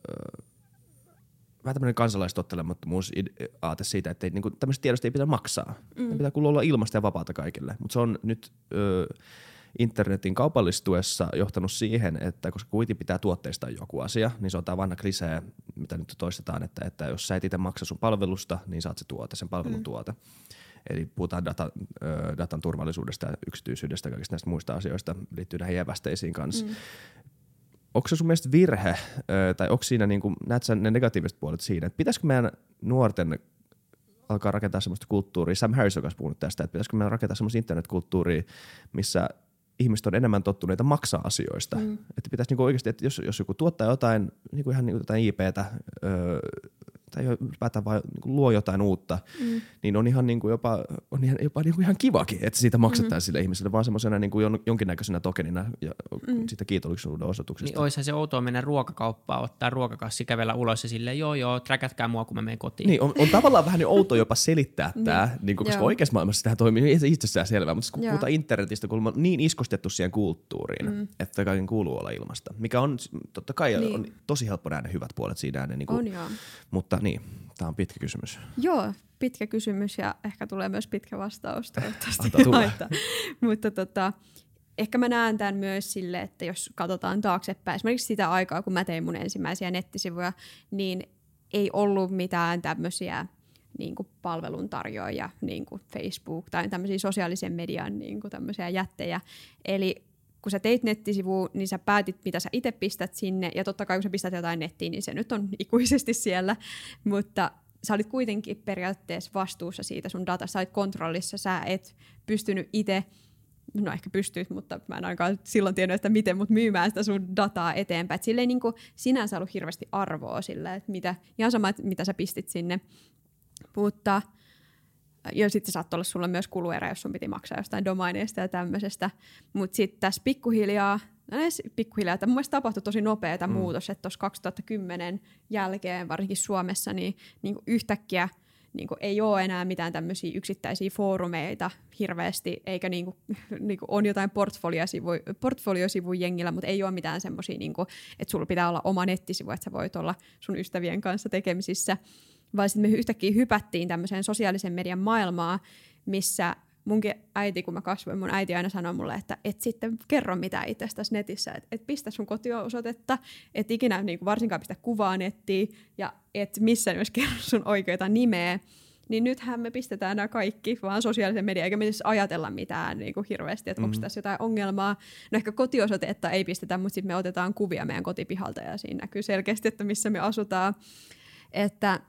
ö, vähän tämmöinen kansalaistottelemattomuus aate siitä, että niin tämmöistä tiedosta ei pidä maksaa. Mm. Ne pitää kuulla olla ilmasta ja vapaata kaikille. Mutta se on nyt ö, internetin kaupallistuessa johtanut siihen, että koska kuitenkin pitää tuotteistaa joku asia, niin se on tämä vanha klisee, mitä nyt toistetaan, että, että jos sä et itse maksa sun palvelusta, niin saat se tuote, sen palvelun mm. tuote. Eli puhutaan data, ö, datan turvallisuudesta ja yksityisyydestä ja kaikista näistä muista asioista liittyy näihin jävästeisiin kanssa. Mm. Onko se sun mielestä virhe, tai onko siinä, niin kuin, näet sä ne negatiiviset puolet siinä, että pitäisikö meidän nuorten alkaa rakentaa semmoista kulttuuria, Sam Harris on kanssa puhunut tästä, että pitäisikö meidän rakentaa semmoista internetkulttuuria, missä ihmiset on enemmän tottuneita maksaa asioista. Mm. Että pitäisi niinku oikeasti, että jos, jos joku tuottaa jotain, niinku ihan niinku jotain IPtä, öö, tai ylipäätään vaan niinku luo jotain uutta, mm. niin on ihan niinku jopa, on ihan, jopa niinku ihan kivakin, että siitä maksetaan mm. sille ihmiselle vaan semmoisena niinku jon, jonkinnäköisenä tokenina ja mm. siitä kiitollisuuden osoituksesta. Niin oishan se outoa mennä ruokakauppaan, ottaa ruokakassi, kävellä ulos ja silleen, joo joo, träkätkää mua, kun mä menen kotiin. Niin, on, on tavallaan vähän niin outo jopa selittää tämä, Niin, niin, koska joo. oikeassa maailmassa tämä toimii, niin ei se itsessään selvää, mutta kun Joo. puhutaan internetistä, kun on niin iskostettu siihen kulttuuriin, mm. että kaiken kuuluu olla ilmasta, mikä on totta kai Niin. niin. on tosi helppo nähdä hyvät puolet siinä, niin kuin, On joo. mutta niin, tämä on pitkä kysymys. Joo, pitkä kysymys ja ehkä tulee myös pitkä vastaus toivottavasti. Haittaa. Mutta tota, ehkä mä näen tämän myös sille, että jos katsotaan taaksepäin, esimerkiksi sitä aikaa, kun mä tein mun ensimmäisiä nettisivuja, niin ei ollut mitään tämmöisiä niin kuin palveluntarjoajia, niin kuin Facebook tai tämmöisiä sosiaalisen median niin kuin tämmöisiä jättejä. Eli kun sä teit nettisivu, niin sä päätit, mitä sä itse pistät sinne, ja totta kai kun sä pistät jotain nettiin, niin se nyt on ikuisesti siellä, mutta sä olit kuitenkin periaatteessa vastuussa siitä sun datasta, sä olit kontrollissa, sä et pystynyt itse, no ehkä pystyit, mutta mä en ainakaan silloin tiennyt, että miten, mutta myymään sitä sun dataa eteenpäin. Et sillä ei niin sinänsä ollut hirveästi arvoa sillä, että mitä, ihan sama, että mitä sä pistit sinne, mutta ja sitten saattoi olla sulla myös kuluerä, jos sun piti maksaa jostain domaineista ja tämmöisestä. Mutta sitten tässä pikkuhiljaa, no edes pikkuhiljaa, että mun mielestä tapahtui tosi nopea mm. muutos, että tuossa 2010 jälkeen, varsinkin Suomessa, niin, niin kuin yhtäkkiä niin kuin ei ole enää mitään tämmöisiä yksittäisiä foorumeita hirveästi, eikä niin kuin, niin kuin on jotain portfoliosivuja portfoliosivu jengillä, mutta ei ole mitään semmoisia, niin kuin, että sulla pitää olla oma nettisivu, että sä voit olla sun ystävien kanssa tekemisissä vaan sitten me yhtäkkiä hypättiin tämmöiseen sosiaalisen median maailmaan, missä munkin äiti, kun mä kasvoin, mun äiti aina sanoi mulle, että et sitten kerro mitään itsestäsi netissä, että et pistä sun kotiosoitetta, et ikinä niin kuin varsinkaan pistä kuvaa nettiin ja et missään myös kerro sun oikeita nimeä. Niin nythän me pistetään nämä kaikki vaan sosiaalisen median, eikä me edes ajatella mitään niin kuin hirveästi, että mm. onko tässä jotain ongelmaa. No ehkä kotiosoitetta ei pistetä, mutta sitten me otetaan kuvia meidän kotipihalta ja siinä näkyy selkeästi, että missä me asutaan. Että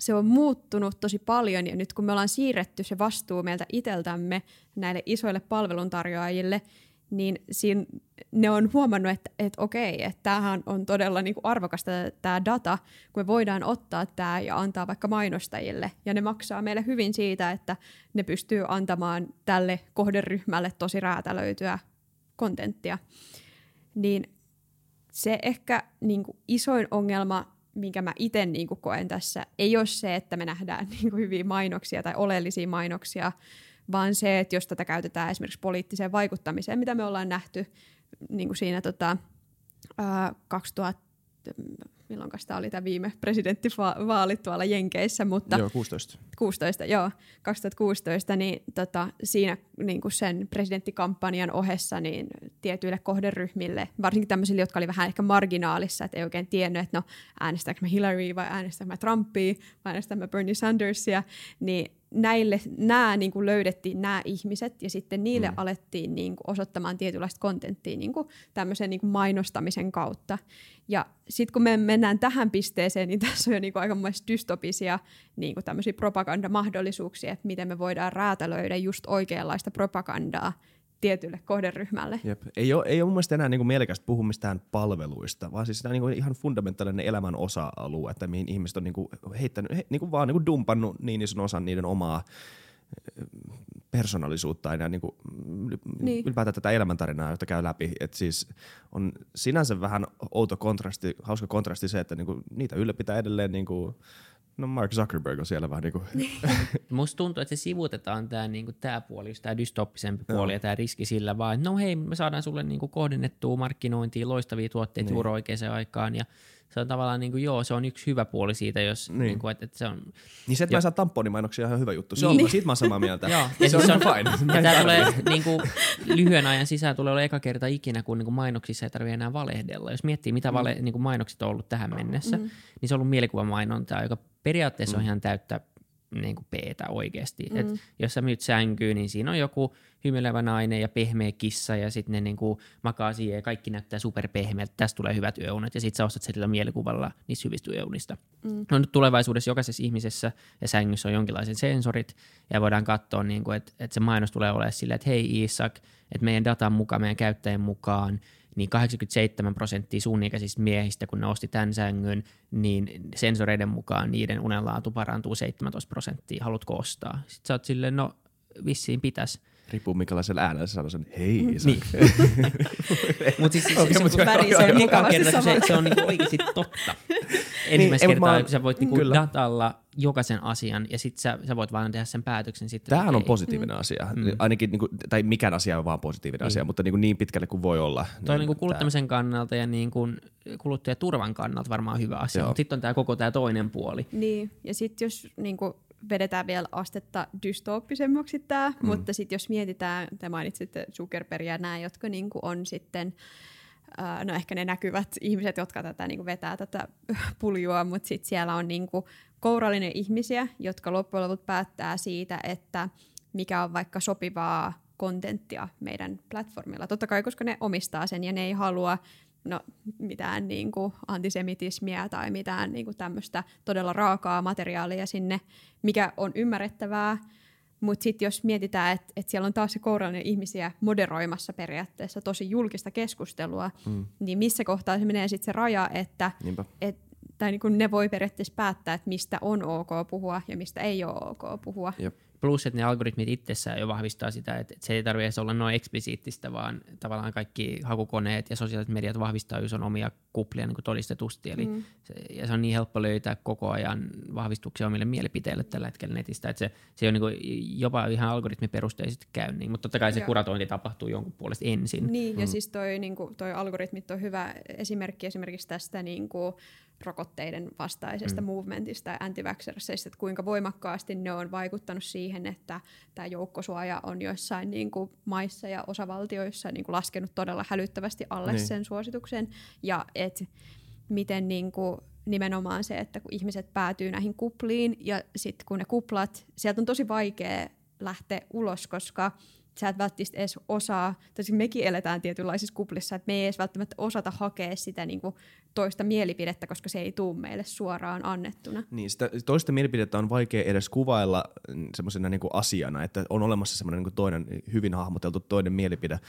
se on muuttunut tosi paljon ja nyt kun me ollaan siirretty se vastuu meiltä iteltämme näille isoille palveluntarjoajille, niin siinä, ne on huomannut, että, että okei, että tämähän on todella niin kuin arvokasta tämä data, kun me voidaan ottaa tämä ja antaa vaikka mainostajille. Ja ne maksaa meille hyvin siitä, että ne pystyy antamaan tälle kohderyhmälle tosi räätälöityä kontenttia. Niin se ehkä niin kuin isoin ongelma minkä mä itse niin koen tässä, ei ole se, että me nähdään niin kuin hyviä mainoksia tai oleellisia mainoksia, vaan se, että jos tätä käytetään esimerkiksi poliittiseen vaikuttamiseen, mitä me ollaan nähty niin kuin siinä tota, ää, 2000, milloin tämä oli tämä viime presidenttivaalit tuolla Jenkeissä, mutta Joo, 16. 16, joo, 2016, niin tota, siinä niin kuin sen presidenttikampanjan ohessa niin tietyille kohderyhmille, varsinkin tämmöisille, jotka oli vähän ehkä marginaalissa, että ei oikein tiennyt, että no äänestääkö mä Hillary vai äänestääkö mä Trumpia vai äänestääkö mä Bernie Sandersia, niin näille, nämä niin kuin löydettiin nämä ihmiset ja sitten niille mm. alettiin niin kuin osoittamaan tietynlaista kontenttia niin kuin tämmöisen niin kuin mainostamisen kautta. Ja sitten kun me mennään tähän pisteeseen, niin tässä on jo niin kuin aika mielestäni dystopisia niin kuin tämmöisiä propagandamahdollisuuksia, että miten me voidaan räätälöidä just oikeanlaista propagandaa tietylle kohderyhmälle. Jep. Ei, ole, ei ole mun mielestä enää niinku mielekästä puhua mistään palveluista, vaan siis sitä niinku ihan fundamentaalinen elämän osa-alue, että mihin ihmiset on niinku heittänyt, he, niinku vaan niinku dumpannut niin ison osan niiden omaa eh, persoonallisuutta ja niinku, niin. ylipäätään tätä elämäntarinaa, jota käy läpi. Et siis on sinänsä vähän outo kontrasti, hauska kontrasti se, että niinku, niitä ylläpitää edelleen niinku, No Mark Zuckerberg on siellä vähän niinku... Musta tuntuu, että se sivutetaan tämä niinku, tää puoli, tämä dystoppisempi puoli ja tämä riski sillä vaan, että no hei, me saadaan sulle niinku, kohdennettua markkinointiin loistavia tuotteita niin. juuri oikeaan aikaan ja se on tavallaan niin kuin, joo, se on yksi hyvä puoli siitä, jos niin. niin kuin, että, että se on... Niin se, että mä saa tamponimainoksia ihan hyvä juttu. Se on, niin. siitä mä oon samaa mieltä. joo, ja se, se on fine. Ja tämä tulee niin kuin, lyhyen ajan sisään tulee olla eka kerta ikinä, kun niin kuin mainoksissa ei tarvitse enää valehdella. Jos miettii, mitä vale, mm. niin kuin mainokset on ollut tähän mennessä, mm. niin se on ollut mielikuvamainontaa, joka periaatteessa mm. on ihan täyttä niin kuin peetä oikeasti. Mm. Et jos sä myyt sänkyyn, niin siinä on joku hymyilevä nainen ja pehmeä kissa ja sitten ne niin kuin makaa siihen ja kaikki näyttää superpehmeältä. Tästä tulee hyvät yöunet ja sitten sä ostat sillä mielikuvalla niistä hyvistä yöunista. Mm. No nyt tulevaisuudessa jokaisessa ihmisessä ja sängyssä on jonkinlaiset sensorit ja voidaan katsoa, niin kuin, että, että se mainos tulee olemaan silleen, että hei Isak, että meidän datan mukaan, meidän käyttäjän mukaan – niin 87 prosenttia sun miehistä, kun ne osti tämän sängyn, niin sensoreiden mukaan niiden unenlaatu parantuu 17 prosenttia. Haluatko ostaa? Sitten sä oot silleen, no vissiin pitäisi. Riippuu minkälaisella äänellä sä sanoo sen, hei Isak. Niin. Mutta siis se, se, se, se, se, se, se on niinku oikeasti totta. Ensimmäistä niin, kertaa, kun sä voit niinku datalla jokaisen asian ja sitten sä, sä voit vaan tehdä sen päätöksen sitten. Tämähän on positiivinen mm. asia. Mm. Ainakin, niinku, tai mikään asia on vaan positiivinen mm. asia, mutta niinku niin pitkälle kuin voi olla. Toi niin, niinku kuluttamisen tää. kannalta ja niinku kuluttajaturvan kannalta varmaan hyvä asia, mutta sitten on tämä koko tämä toinen puoli. Niin, ja sitten jos niinku vedetään vielä astetta dystooppisemmaksi tämä, mm. mutta sitten jos mietitään, te mainitsitte Zuckerbergia nämä, jotka niinku on sitten no ehkä ne näkyvät ihmiset, jotka tätä niin vetää tätä puljua, mutta sitten siellä on niin kuin kourallinen ihmisiä, jotka loppujen lopuksi päättää siitä, että mikä on vaikka sopivaa kontenttia meidän platformilla. Totta kai, koska ne omistaa sen ja ne ei halua no, mitään niin kuin antisemitismiä tai mitään niin kuin tämmöistä todella raakaa materiaalia sinne, mikä on ymmärrettävää, mutta sitten jos mietitään, että et siellä on taas se kourallinen ihmisiä moderoimassa periaatteessa tosi julkista keskustelua, mm. niin missä kohtaa se menee sitten se raja, että et, tai niin ne voi periaatteessa päättää, että mistä on ok puhua ja mistä ei ole ok puhua. Jep. Plus, että ne algoritmit itsessään jo vahvistaa sitä, että se ei tarvitse olla noin eksplisiittistä, vaan tavallaan kaikki hakukoneet ja sosiaaliset mediat vahvistaa jos on omia kuplia niin kuin todistetusti. Eli mm. se, ja se on niin helppo löytää koko ajan vahvistuksia omille mielipiteille tällä hetkellä netistä, että se, se on niin kuin jopa ihan algoritmiperusteisesti käy niin, mutta totta kai se Joo. kuratointi tapahtuu jonkun puolesta ensin. Niin, mm. ja siis toi, niin kuin, toi algoritmit on hyvä esimerkki esimerkiksi tästä niin kuin, rokotteiden vastaisesta mm. movementista ja anti että kuinka voimakkaasti ne on vaikuttanut siihen, että tämä joukkosuoja on joissain niin kuin maissa ja osavaltioissa niin kuin laskenut todella hälyttävästi alle niin. sen suosituksen, ja et miten niin kuin nimenomaan se, että kun ihmiset päätyy näihin kupliin, ja sitten kun ne kuplat, sieltä on tosi vaikea lähteä ulos, koska sä et välttämättä edes osaa, tai siis mekin eletään tietynlaisissa kuplissa, että me ei edes välttämättä osata hakea sitä niin kuin toista mielipidettä, koska se ei tule meille suoraan annettuna. Niin, sitä toista mielipidettä on vaikea edes kuvailla semmoisena niin kuin asiana, että on olemassa semmoinen niin toinen hyvin hahmoteltu toinen mielipide.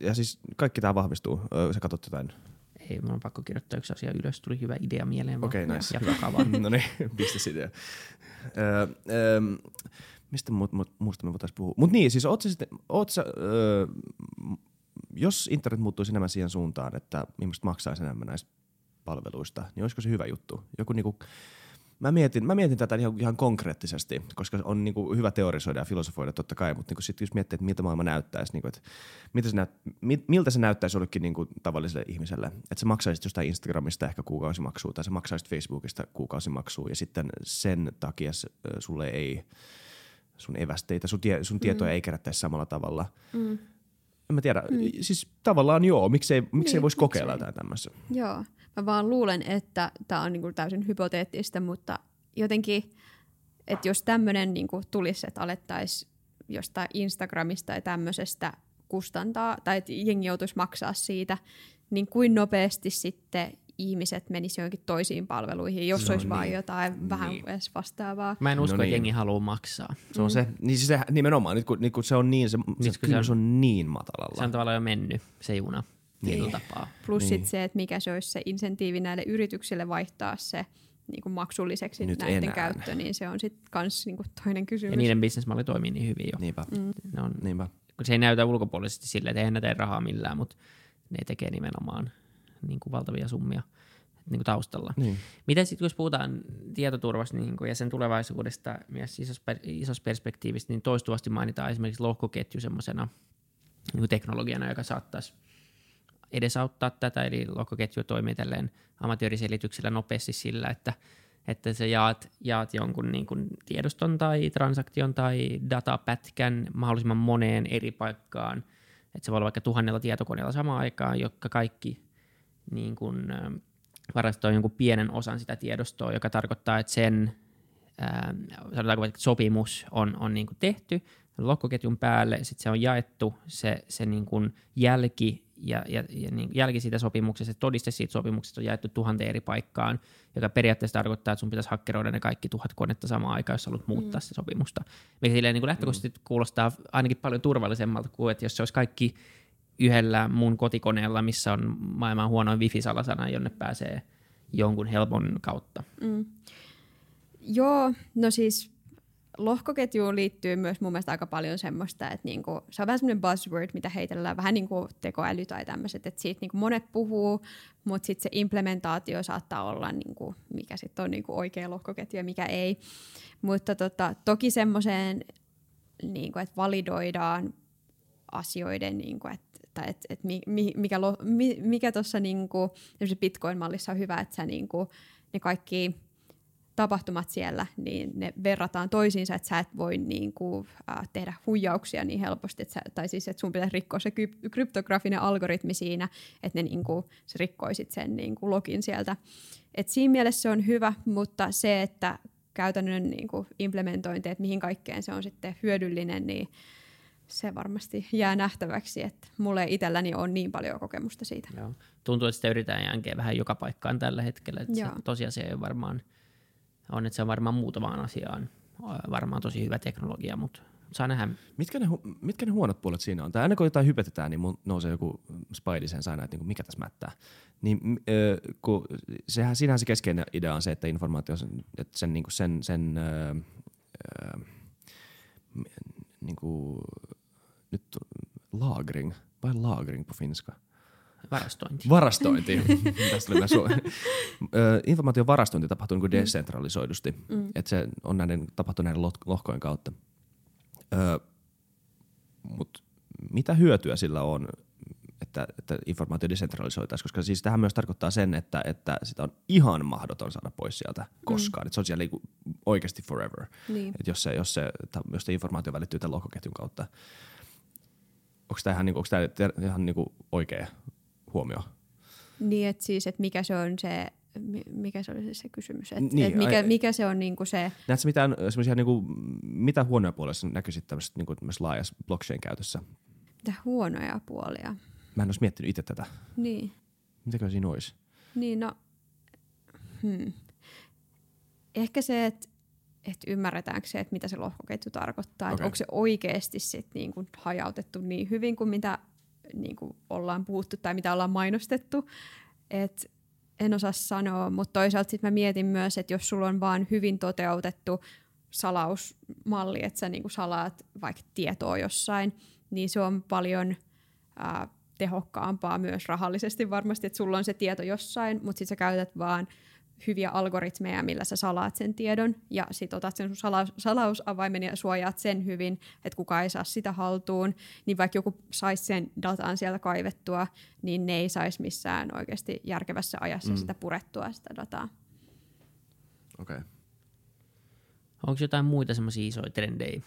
Ja siis kaikki tämä vahvistuu. Sä katsot jotain ei, mun on pakko kirjoittaa yksi asia ylös, tuli hyvä idea mieleen. Okei, okay, nice. no niin, business-idea. Öö, öö, mistä mu- mu- muusta me voitaisiin puhua? Mutta niin, siis oot sä sitten, oot sä, öö, jos internet muuttuisi enemmän siihen suuntaan, että ihmiset maksaisi enemmän näistä palveluista, niin olisiko se hyvä juttu? Joku niinku, mä mietin, mä mietin tätä ihan, ihan konkreettisesti, koska on niinku hyvä teorisoida ja filosofoida totta kai, mutta niinku sitten jos miettii, että miltä maailma näyttäisi, niinku, että miltä se, näyt, miltä se näyttäisi jollekin niinku tavalliselle ihmiselle, että sä maksaisit jostain Instagramista ehkä kuukausimaksua tai sä maksaisit Facebookista kuukausimaksua ja sitten sen takia sulle ei – sun evästeitä, sun, tie, sun tietoja mm. ei kerättäisi samalla tavalla. Mm. en mä tiedä, mm. siis tavallaan joo, miksei, miksei Niin, voisi kokeilla jotain tämmöistä. Joo, mä vaan luulen, että tämä on niinku täysin hypoteettista, mutta jotenkin, että jos tämmöinen niinku tulisi, että alettaisiin jostain Instagramista tai tämmöisestä kustantaa, tai että jengi joutuisi maksaa siitä, niin kuin nopeasti sitten ihmiset menisivät johonkin toisiin palveluihin, jos No olisi vaan niin. jotain vähän Niin. edes vastaavaa. Mä en usko, No että niin. jengi haluaa maksaa. Se on se, niin siis se nimenomaan, nyt kun, nyt kun se on niin, se, se, kun se on- on niin matalalla. Se on tavallaan jo mennyt, se juna, Niin. tapaa. Plus Niin. niin. sit se, että mikä se olisi se insentiivi näille yrityksille vaihtaa se niin kuin maksulliseksi Nyt näiden enää. käyttö, niin se on sitten kans niin kuin toinen kysymys. Ja niiden bisnesmalli toimii niin hyvin jo. Niinpä, Mm. Ne on, niinpä. kun se ei näytä ulkopuolisesti silleen, että eihän ne tee rahaa millään, mutta ne tekee nimenomaan niin kuin valtavia summia niin kuin taustalla. Niin. Miten sitten, jos puhutaan tietoturvasta niin kuin, ja sen tulevaisuudesta myös isossa, per, isossa perspektiivistä, niin toistuvasti mainitaan esimerkiksi lohkoketju semmoisena niin teknologiana, joka saattaisi edesauttaa tätä, eli lohkoketju toimii tälleen amatööriselityksellä nopeasti sillä, että, että sä jaat, jaat jonkun niin kuin tiedoston tai transaktion tai datapätkän mahdollisimman moneen eri paikkaan, että se voi olla vaikka tuhannella tietokoneella samaan aikaan, jotka kaikki niin kuin, varastoi jonkun pienen osan sitä tiedostoa, joka tarkoittaa, että sen ää, sanotaanko, että sopimus on, on niin kuin tehty lohkoketjun päälle, sitten se on jaettu se, se niin kuin jälki ja, ja, ja niin jälki siitä sopimuksesta, se todiste siitä sopimuksesta on jaettu tuhanteen eri paikkaan, joka periaatteessa tarkoittaa, että sun pitäisi hakkeroida ne kaikki tuhat konetta samaan aikaan, jos haluat muuttaa mm. sitä sopimusta. Mikä silleen niin kuin lähtökohtaisesti kuulostaa ainakin paljon turvallisemmalta kuin, että jos se olisi kaikki yhdellä mun kotikoneella, missä on maailman huonoin wifi-salasana, jonne pääsee jonkun helpon kautta. Mm. Joo, no siis lohkoketjuun liittyy myös mun mielestä aika paljon semmoista, että niinku, se on vähän semmoinen buzzword, mitä heitellään, vähän niin kuin tekoäly tai tämmöiset, että siitä niinku monet puhuu, mutta sitten se implementaatio saattaa olla, niinku, mikä sitten on niinku oikea lohkoketju ja mikä ei. Mutta tota, toki semmoiseen, niinku, että validoidaan asioiden, niinku, että tai et, et mi, mi, mikä, mi, mikä tuossa niinku, Bitcoin-mallissa on hyvä, että sä niinku, ne kaikki tapahtumat siellä, niin ne verrataan toisiinsa, että sä et voi niin kuin, äh, tehdä huijauksia niin helposti, että sä, tai siis että sun pitäisi rikkoa se kryp- kryptografinen algoritmi siinä, että ne niin kuin, sä rikkoisit sen niin kuin login sieltä. Et siinä mielessä se on hyvä, mutta se, että käytännön niin kuin implementointi, että mihin kaikkeen se on sitten hyödyllinen, niin se varmasti jää nähtäväksi, että mulle itselläni on niin paljon kokemusta siitä. Joo. Tuntuu, että sitä yritetään jänkeä vähän joka paikkaan tällä hetkellä. Että se Joo. tosiasia ei varmaan on, että se on varmaan muutamaan asiaan varmaan tosi hyvä teknologia, mutta saa nähdä. Mitkä ne, hu- mitkä ne huonot puolet siinä on? Tai aina kun jotain hypetetään, niin mun nousee joku Spidey sen aina, että niinku, mikä tässä mättää. Niin, ö, kun, sehän, siinähän se keskeinen idea on se, että informaatio, että sen, niinku, sen, sen ö, ö, m- niinku, nyt lagring, vai lagring på finska? Varastointi. Varastointi. Tästä oli su- Informaation varastointi tapahtuu niin desentralisoidusti. Mm. Että se on näiden, tapahtuu näiden lohk- lohkojen kautta. Ö, mut mitä hyötyä sillä on, että, että informaatio desentralisoitaisiin? Koska siis tähän myös tarkoittaa sen, että, että sitä on ihan mahdoton saada pois sieltä koskaan. Mm. Että se on siellä niinku oikeasti forever. Niin. Et jos, se, jos, se, jos se informaatio välittyy tämän lohkoketjun kautta. Onko tämä ihan, niinku, onko tää ihan niinku oikea huomio? Niin, että siis, että mikä se on se, mi- mikä se oli se, se kysymys, että Niin, et mikä, ai- mikä se on niinku se, Näetkö mitään semmoisia, niinku, mitä huonoja puolia näkyisit tämmöisessä niinku, laajassa blockchain-käytössä? mitä huonoja puolia. Mä en olisi miettinyt itse tätä. Niin, Mitäkö siinä olisi? niin no, hmm. ehkä se, että et ymmärretäänkö se, että mitä se lohkoketju tarkoittaa, okay. Että onko se oikeasti sit niinku hajautettu niin hyvin kuin mitä niinku ollaan puhuttu tai mitä ollaan mainostettu. Et en osaa sanoa, mutta toisaalta sitten mä mietin myös, että jos sulla on vaan hyvin toteutettu salausmalli, että sä niinku salaat vaikka tietoa jossain, niin se on paljon ää, tehokkaampaa myös rahallisesti varmasti, että sulla on se tieto jossain, mutta sitten sä käytät vaan hyviä algoritmeja, millä sä salaat sen tiedon, ja sitten otat sen sun salaus, salausavaimen ja suojaat sen hyvin, että kukaan ei saa sitä haltuun, niin vaikka joku saisi sen datan sieltä kaivettua, niin ne ei saisi missään oikeasti järkevässä ajassa mm. sitä purettua sitä dataa. Okei. Okay. Onko jotain muita semmoisia isoja trendejä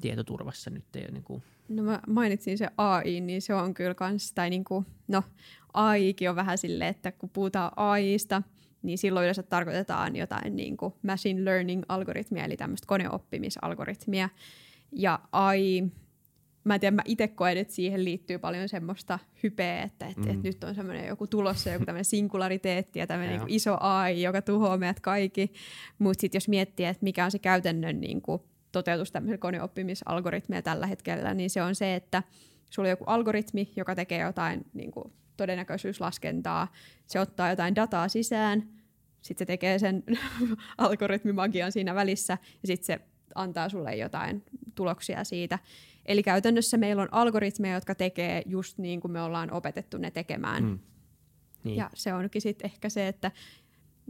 tietoturvassa nyt. Ei, niin kuin... No mä mainitsin se AI, niin se on kyllä kans, tai niin kuin, no AIkin on vähän silleen, että kun puhutaan AIsta, niin silloin yleensä tarkoitetaan jotain niin kuin machine learning-algoritmia, eli tämmöistä koneoppimisalgoritmia. Ja AI, mä en tiedä, mä itse koen, että siihen liittyy paljon semmoista hypeä, että, että, mm. että nyt on semmoinen joku tulossa, joku tämmöinen singulariteetti ja tämmöinen niin iso AI, joka tuhoaa meidät kaikki. Mutta sitten jos miettii, että mikä on se käytännön niin kuin, toteutus tämmöisellä koneoppimisalgoritmia tällä hetkellä, niin se on se, että sulla on joku algoritmi, joka tekee jotain niin kuin, todennäköisyyslaskentaa, se ottaa jotain dataa sisään, sitten se tekee sen algoritmimagian siinä välissä ja sitten se antaa sulle jotain tuloksia siitä. Eli käytännössä meillä on algoritmeja, jotka tekee just niin kuin me ollaan opetettu ne tekemään. Mm. Niin. Ja se onkin sitten ehkä se, että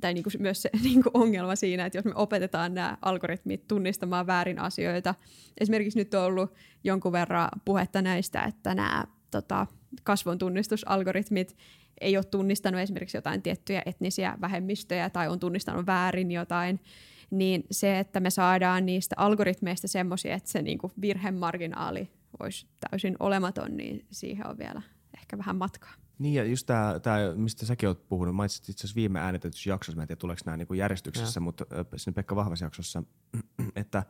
tai niinku myös se niinku ongelma siinä, että jos me opetetaan nämä algoritmit tunnistamaan väärin asioita. Esimerkiksi nyt on ollut jonkun verran puhetta näistä, että nämä tota, kasvon tunnistusalgoritmit ei ole tunnistanut esimerkiksi jotain tiettyjä etnisiä vähemmistöjä tai on tunnistanut väärin jotain, niin se, että me saadaan niistä algoritmeista semmoisia, että se niinku virhemarginaali olisi täysin olematon, niin siihen on vielä ehkä vähän matkaa. Niin ja just tämä, mistä säkin oot puhunut, mainitsit itse asiassa viime äänitetyssä jaksossa, mä en tiedä tuleeko nämä niinku järjestyksessä, ja. mutta sinne Pekka Vahvas jaksossa, että,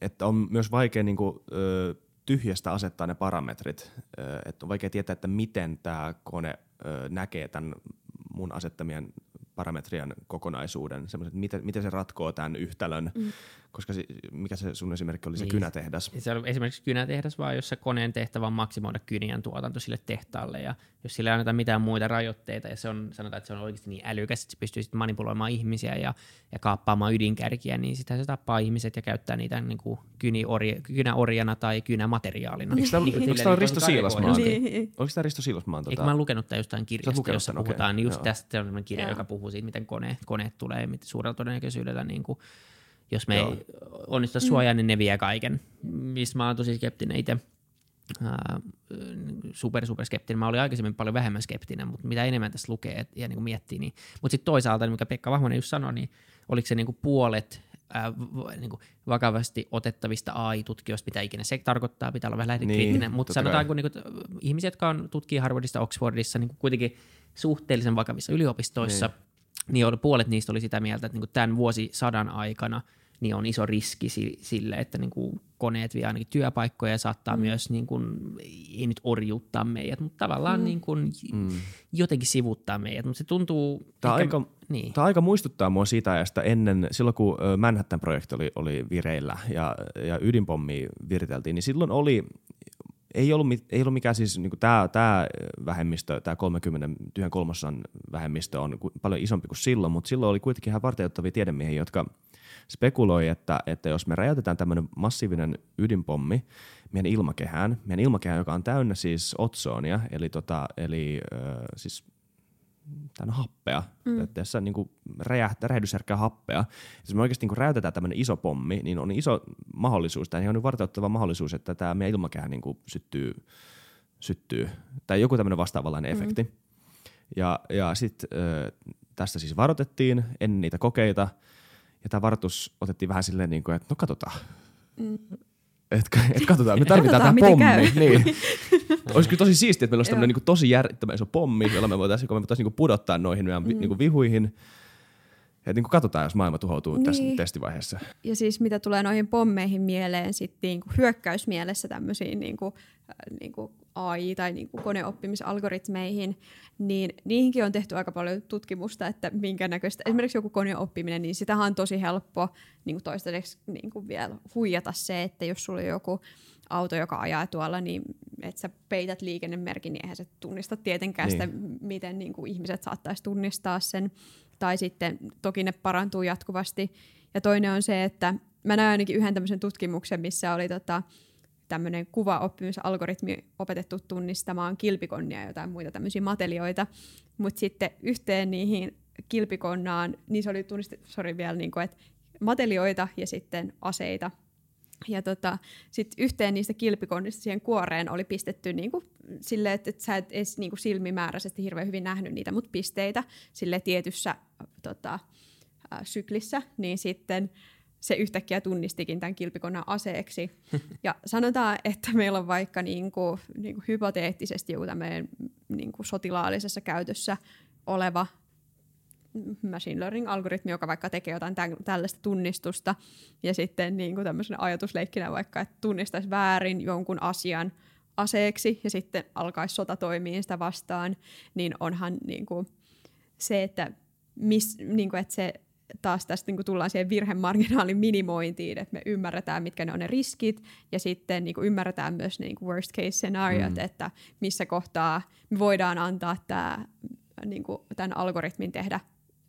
että on myös vaikea niinku, ö, tyhjästä asettaa ne parametrit, että on vaikea tietää, että miten tämä kone näkee tämän mun asettamien parametrien kokonaisuuden, semmoiset, miten, miten se ratkoo tämän yhtälön, mm. Koska se, mikä se sun esimerkki oli, se niin. kynätehdas? Se on esimerkiksi kynätehdas, vaan jossa koneen tehtävä on maksimoida kynien tuotanto sille tehtaalle, ja jos sillä ei anneta mitään muita rajoitteita, ja se on, sanotaan, että se on oikeasti niin älykäs, että se pystyy sitten manipuloimaan ihmisiä ja, ja kaappaamaan ydinkärkiä, niin sitä se tappaa ihmiset ja käyttää niitä niin kuin kyniorja, kynäorjana tai kynämateriaalina. Eikö tämä niin, niin, niin, Risto Siilasmaan? Niin. Oliko tämä Risto Siilasmaan? Tota... Eikö mä lukenut tämä jostain kirjasta, jossa puhutaan okay. just Joo. tästä, se on kirja, joka puhuu siitä, miten koneet, koneet tulee suurella todennäköisyydellä niin kuin, jos me Joo. ei onnistu suojaa, niin ne vie kaiken, mistä mä oon tosi skeptinen itse. Uh, super, super skeptinen. Mä olin aikaisemmin paljon vähemmän skeptinen, mutta mitä enemmän tässä lukee ja niin kuin miettii, niin... Mutta sitten toisaalta, mikä Pekka Vahmonen just sanoi, niin oliko se niin kuin puolet ää, v- niin kuin vakavasti otettavista AI-tutkijoista, mitä ikinä se tarkoittaa, pitää olla vähän lähdekriittinen, niin, mutta sanotaanko niin kuin, ihmiset, jotka on tutkii Harvardista, Oxfordissa, niin kuin kuitenkin suhteellisen vakavissa yliopistoissa, niin niin puolet niistä oli sitä mieltä, että niin kuin tämän vuosisadan aikana niin on iso riski sille, että niin kuin koneet vie ainakin työpaikkoja ja saattaa mm. myös, niin kuin, ei nyt orjuuttaa meidät, mutta tavallaan mm. niin kuin, mm. jotenkin sivuttaa meidät. Mutta se tuntuu... Tämä, ehkä, aika, niin. tämä aika muistuttaa mua siitä ajasta ennen, silloin kun Manhattan-projekti oli, oli vireillä ja, ja ydinpommi viriteltiin, niin silloin oli ei ollut, ei ollut mikään siis, niin tämä, tämä vähemmistö, tämä 30 tyhjän kolmasosan vähemmistö on paljon isompi kuin silloin, mutta silloin oli kuitenkin ihan varteuttavia tiedemiehiä, jotka spekuloi, että, että jos me räjäytetään tämmöinen massiivinen ydinpommi meidän ilmakehään, meidän ilmakehään, joka on täynnä siis otsonia, eli, tota, eli äh, siis täynnä happea, mm. tässä niin kuin räjähdysherkkää happea. Jos me oikeasti niin räjäytetään tämmöinen iso pommi, niin on iso mahdollisuus, tai on varteuttava mahdollisuus, että tämä meidän ilmakehä niin kuin syttyy, syttyy, tai joku tämmöinen vastaavanlainen mm. efekti. Ja, ja sitten tästä siis varoitettiin ennen niitä kokeita, ja tämä varoitus otettiin vähän silleen, niin kuin, että no katsotaan. Mm. Et, et katsotaan, me tarvitaan tämä pommi. Käy. Niin. olisi kyllä tosi siistiä, että meillä olisi tämmöinen niin tosi järjettömän iso pommi, jolla me voitaisiin, me voitaisiin niin pudottaa noihin meidän mm. niin vihuihin. Ja niin kuin katsotaan, jos maailma tuhoutuu niin. tässä testivaiheessa. Ja siis mitä tulee noihin pommeihin mieleen, sitten niin kuin hyökkäysmielessä tämmöisiin niin kuin, äh, niin kuin AI- tai niin kuin koneoppimisalgoritmeihin, niin niihinkin on tehty aika paljon tutkimusta, että minkä näköistä, esimerkiksi joku koneoppiminen, niin sitähän on tosi helppo niin kuin toistaiseksi niin kuin vielä huijata se, että jos sulla on joku auto, joka ajaa tuolla, niin että sä peität liikennemerkin, niin eihän se tunnista tietenkään niin. sitä, miten niin kuin ihmiset saattaisi tunnistaa sen. Tai sitten toki ne parantuu jatkuvasti. Ja toinen on se, että mä näin ainakin yhden tämmöisen tutkimuksen, missä oli tota, tämmöinen kuvaoppimisalgoritmi opetettu tunnistamaan kilpikonnia ja jotain muita tämmöisiä matelioita, mutta sitten yhteen niihin kilpikonnaan, niin se oli tunnistettu, sori vielä, niin kuin, että matelioita ja sitten aseita. Ja tota, sitten yhteen niistä kilpikonnista siihen kuoreen oli pistetty niin kuin, sille, että, että sä et edes niin kuin silmimääräisesti hirveän hyvin nähnyt niitä, mutta pisteitä sille tietyssä tota, äh, syklissä, niin sitten se yhtäkkiä tunnistikin tämän kilpikonnan aseeksi. Ja sanotaan, että meillä on vaikka niin kuin, niin kuin hypoteettisesti joku tämmöinen niin kuin sotilaallisessa käytössä oleva machine learning-algoritmi, joka vaikka tekee jotain tämän, tällaista tunnistusta, ja sitten niin kuin tämmöisenä ajatusleikkinä vaikka, että tunnistaisi väärin jonkun asian aseeksi, ja sitten alkaisi sota toimia sitä vastaan, niin onhan niin kuin se, että, mis, niin kuin, että se taas tästä niin kuin tullaan siihen virhemarginaalin minimointiin, että me ymmärretään, mitkä ne on ne riskit, ja sitten niin kuin ymmärretään myös ne niin kuin worst case scenariot, mm. että missä kohtaa me voidaan antaa tämä, niin kuin, tämän algoritmin tehdä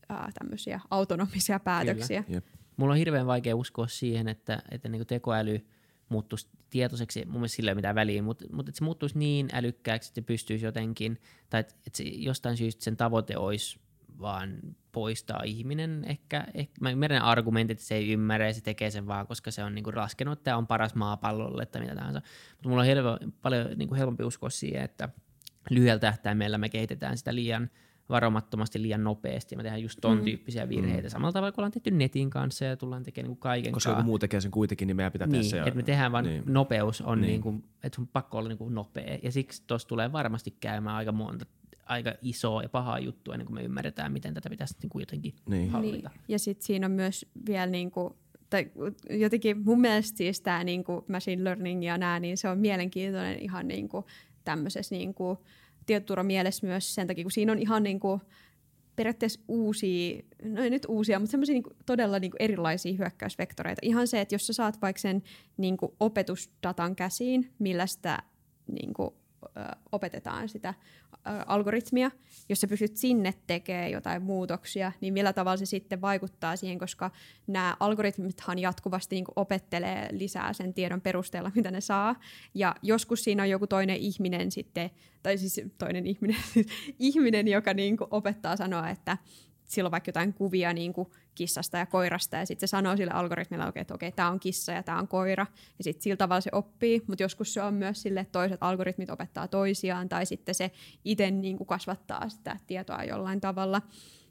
ää, tämmöisiä autonomisia päätöksiä. Jep. Mulla on hirveän vaikea uskoa siihen, että, että niin tekoäly muuttuisi tietoiseksi, mun mielestä sillä ei ole mitään väliä, mutta, mutta että se muuttuisi niin älykkääksi, että se pystyisi jotenkin, tai että, että se jostain syystä sen tavoite olisi vaan poistaa ihminen ehkä. ehkä mä ymmärrän argumentit, että se ei ymmärrä ja se tekee sen vaan, koska se on niinku laskenut, että tämä on paras maapallolle tai mitä tahansa. Mutta mulla on helpo, paljon niinku helpompi uskoa siihen, että lyhyellä tähtäimellä me kehitetään sitä liian varomattomasti liian nopeasti ja me tehdään just ton mm. tyyppisiä virheitä. Mm. Samalla tavalla kuin ollaan tehty netin kanssa ja tullaan tekemään niin kaiken Koska joku muu tekee sen kuitenkin, niin meidän pitää niin, tehdä se. Että me tehdään vaan niin. nopeus on niin. Niin kuin, että sun pakko olla niin kuin nopea. Ja siksi tuossa tulee varmasti käymään aika monta aika isoa ja pahaa juttua ennen kuin me ymmärretään, miten tätä pitäisi niin kuin jotenkin niin. hallita. Niin. Ja sitten siinä on myös vielä niin kuin, tai jotenkin mun mielestä siis tämä niin kuin machine learning ja nämä, niin se on mielenkiintoinen ihan niin kuin tämmöisessä niin kuin tietoturvamielessä myös sen takia, kun siinä on ihan niin kuin periaatteessa uusia, no ei nyt uusia, mutta semmoisia niin todella niin kuin erilaisia hyökkäysvektoreita. Ihan se, että jos sä saat vaikka sen niin kuin opetusdatan käsiin, millä sitä niin kuin, ö, opetetaan sitä algoritmia, jos sä pystyt sinne tekemään jotain muutoksia, niin millä tavalla se sitten vaikuttaa siihen, koska nämä algoritmithan jatkuvasti niin opettelee lisää sen tiedon perusteella, mitä ne saa. Ja joskus siinä on joku toinen ihminen sitten, tai siis toinen ihminen, ihminen joka niin opettaa sanoa, että sillä on vaikka jotain kuvia niin kuin kissasta ja koirasta, ja sitten se sanoo sille algoritmille, että okei, tämä on kissa ja tämä on koira, ja sitten sillä tavalla se oppii, mutta joskus se on myös sille, että toiset algoritmit opettaa toisiaan, tai sitten se itse niin kuin kasvattaa sitä tietoa jollain tavalla.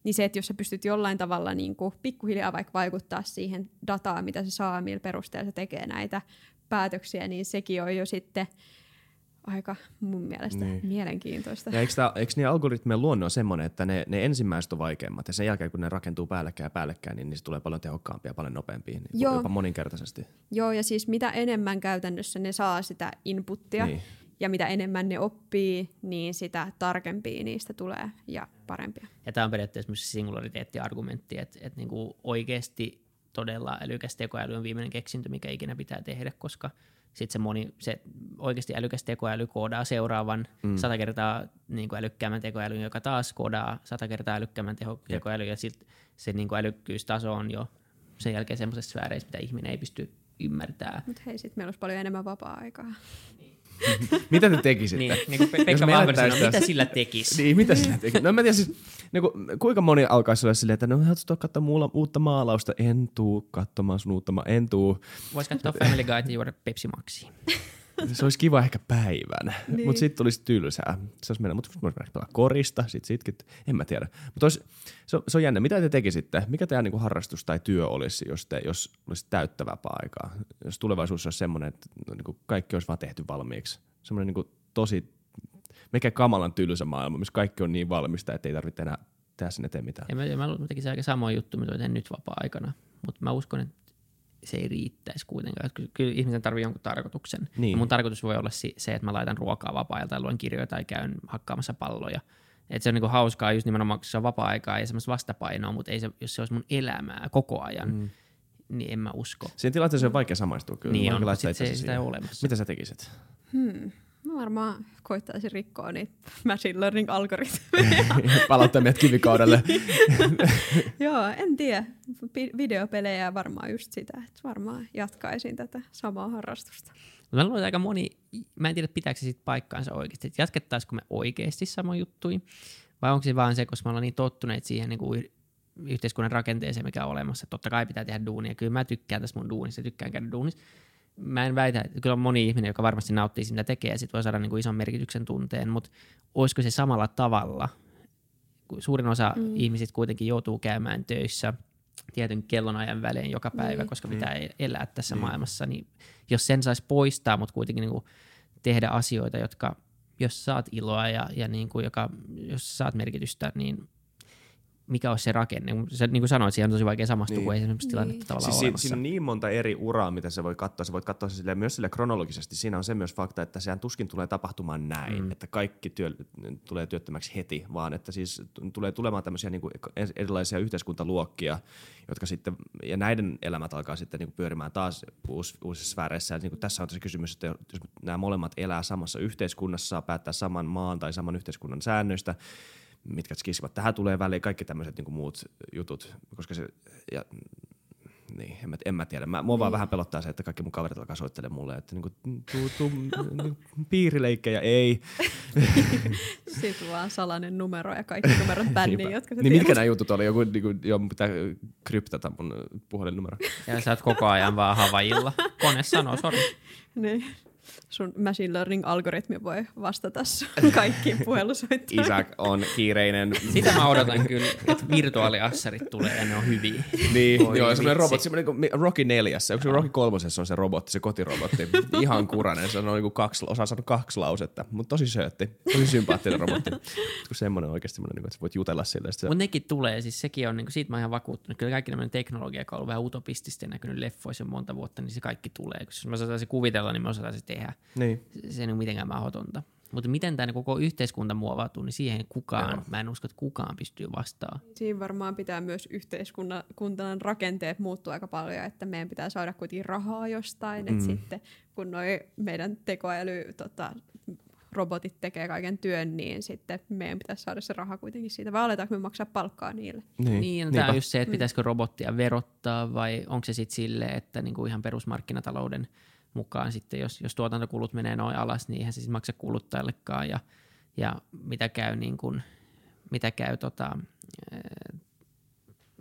Niin se, että jos sä pystyt jollain tavalla niin kuin pikkuhiljaa vaikka vaikuttaa siihen dataan, mitä se saa, millä perusteella se tekee näitä päätöksiä, niin sekin on jo sitten aika mun mielestä niin. mielenkiintoista. Ja eikö, tää, eikö niin algoritmien luonne on semmoinen, että ne, ne ensimmäiset on vaikeimmat ja sen jälkeen kun ne rakentuu päällekkäin ja päällekkäin, niin, niin se tulee paljon tehokkaampia ja paljon nopeampia, niin Joo. jopa moninkertaisesti. Joo, ja siis mitä enemmän käytännössä ne saa sitä inputtia niin. ja mitä enemmän ne oppii, niin sitä tarkempia niistä tulee ja parempia. Ja tämä on periaatteessa myös singulariteettiargumentti, että, että niinku oikeasti todella älykäs tekoäly on viimeinen keksintö, mikä ikinä pitää tehdä, koska – sitten se, moni, se oikeasti älykäs tekoäly koodaa seuraavan mm. sata kertaa niin kuin älykkäämmän tekoälyn, joka taas koodaa sata kertaa älykkäämmän teho, tekoälyn, ja sitten se niin kuin älykkyystaso on jo sen jälkeen semmoisessa sfääreissä, mitä ihminen ei pysty ymmärtämään. Mutta hei, sitten meillä olisi paljon enemmän vapaa-aikaa. mitä te tekisitte? Niin, niin kuin Pekka Vahveri sanoi, mitä sillä tekisi? niin, mitä sillä tekisi? No mä tiedän siis, niin kuin, kuinka moni alkaisi olla silleen, että no haluatko tuoda katsoa muulla, uutta maalausta? En tuu katsomaan sun uutta, ma- en tuu. Voisi katsoa Family Guide ja juoda Pepsi Maxia. se olisi kiva ehkä päivän, niin. mutta sitten tulisi tylsää. Se olisi mennä, mutta voisi pelaa korista, sitten sitkin, en mä tiedä. Mutta se, on, se on jännä. Mitä te tekisitte? Mikä teidän niin harrastus tai työ olisi, jos, te, jos olisi täyttä vapaa-aikaa? Jos tulevaisuus olisi semmoinen, että niin kuin kaikki olisi vaan tehty valmiiksi. Semmoinen niin tosi, mikä kamalan tylsä maailma, missä kaikki on niin valmista, että ei tarvitse enää tehdä sinne eteen mitään. Ja mä, mä tekisin aika samoin juttu, mitä teen nyt vapaa-aikana. Mutta mä uskon, että se ei riittäisi kuitenkaan. Kyllä, kyllä ihmisen tarvii jonkun tarkoituksen. Niin. Ja mun tarkoitus voi olla se, että mä laitan ruokaa vapaa tai luen kirjoja tai käyn hakkaamassa palloja. Et se on niinku hauskaa just nimenomaan, kun se on vapaa-aikaa ja semmoista vastapainoa, mutta ei se, jos se olisi mun elämää koko ajan, mm. niin en mä usko. Siinä tilanteessa on vaikea samaistua kyllä. Niin on, sit se, sitä ei ole olemassa. Mitä sä tekisit? Hmm. Mä varmaan koittaisin rikkoa niitä machine learning algoritmeja. Palauttaa meidät kivikaudelle. Joo, en tiedä. Videopelejä varmaan just sitä, että varmaan jatkaisin tätä samaa harrastusta. Mä luulen, aika moni, mä en tiedä pitääkö se sit paikkaansa oikeasti, että jatkettaisiko me oikeasti sama juttui, vai onko se vaan se, koska me ollaan niin tottuneet siihen niin kuin yhteiskunnan rakenteeseen, mikä on olemassa. Totta kai pitää tehdä duunia. Kyllä mä tykkään tästä mun duunista, tykkään käydä duunissa mä en väitä, että kyllä on moni ihminen, joka varmasti nauttii sitä tekee ja sit voi saada niin kuin ison merkityksen tunteen, mutta olisiko se samalla tavalla? Suurin osa mm. ihmisistä kuitenkin joutuu käymään töissä tietyn kellonajan välein joka päivä, Niin. koska pitää Mm. elää tässä Niin. maailmassa, niin jos sen saisi poistaa, mutta kuitenkin niin kuin tehdä asioita, jotka, jos saat iloa ja, ja niin kuin joka, jos saat merkitystä, niin mikä olisi se rakenne? Sä, niin kuin sanoit, siihen on tosi vaikea samastua, Niin. kun ei semmoista Niin. tilannetta tavallaan Siis olemassa. siinä on niin monta eri uraa, mitä sä voit katsoa. Sä voit katsoa se silleen, myös sille kronologisesti. Siinä on se myös fakta, että sehän tuskin tulee tapahtumaan näin, Mm. että kaikki työ, tulee työttömäksi heti, vaan että siis tulee tulemaan tämmöisiä niin kuin erilaisia yhteiskuntaluokkia, jotka sitten, ja näiden elämät alkaa sitten niin kuin pyörimään taas uus, uusissa sfääreissä. Ja niin kuin tässä on se kysymys, että jos nämä molemmat elää samassa yhteiskunnassa, saa päättää saman maan tai saman yhteiskunnan säännöistä, mitkä skisivat tähän tulee väliin, kaikki tämmöiset niin muut jutut, koska se, ja niin, en mä, en mä tiedä. Mä, mua vaan vähän pelottaa se, että kaikki mun kaverit alkaa soittelemaan mulle, että niinku, tuu, tuu, niinku, piirileikkejä ei. Sitten vaan salainen numero ja kaikki numerot bänniin, jotka sä niin tiedät. mitkä nämä jutut oli? Joku, niinku, joo, mun pitää kryptata mun puhelinnumero. Ja sä oot koko ajan vaan havajilla. Kone sanoo, sori. Niin. Sun machine learning-algoritmi voi vastata sun kaikkiin puhelusoittoihin. Isaac on kiireinen. Sitä mä odotan kyllä, että virtuaaliassarit tulee ja ne on hyviä. Niin, Voi joo, semmoinen robotti, semmoinen kuin Rocky neljässä, onko se Rocky kolmosessa on se robotti, se kotirobotti, ihan kurainen, se on niin kuin kaksi, osaa sanoa kaksi lausetta, mutta tosi söötti, tosi sympaattinen robotti, kun semmoinen oikeasti semmoinen, niin että sä voit jutella sille, se, Mutta nekin tulee, siis sekin on, niin siitä mä oon ihan vakuuttunut. Kyllä kaikki nämmöinen teknologia, joka on ollut vähän utopistisesti ja näkynyt leffoissa monta vuotta, niin se kaikki tulee. Koska jos mä osaisin kuvitella, niin mä osaisin tehdä. Niin. Se, ei ole mitenkään mahdotonta. Mutta miten tämä koko yhteiskunta muovautuu, niin siihen kukaan, Joo. mä en usko, että kukaan pystyy vastaamaan. Siinä varmaan pitää myös yhteiskunnan rakenteet muuttua aika paljon, että meidän pitää saada kuitenkin rahaa jostain, mm. että Mm. sitten kun noi meidän tekoäly tota, robotit tekee kaiken työn, niin sitten meidän pitäisi saada se raha kuitenkin siitä, vai aletaanko me maksaa palkkaa niille? Niin, Niin, no tämä on just se, että pitäisikö robottia verottaa vai onko se sitten silleen, että niinku ihan perusmarkkinatalouden mukaan sitten, jos, jos tuotantokulut menee noin alas, niin eihän se siis maksa kuluttajallekaan ja, ja mitä käy, niin kuin, mitä käy tota,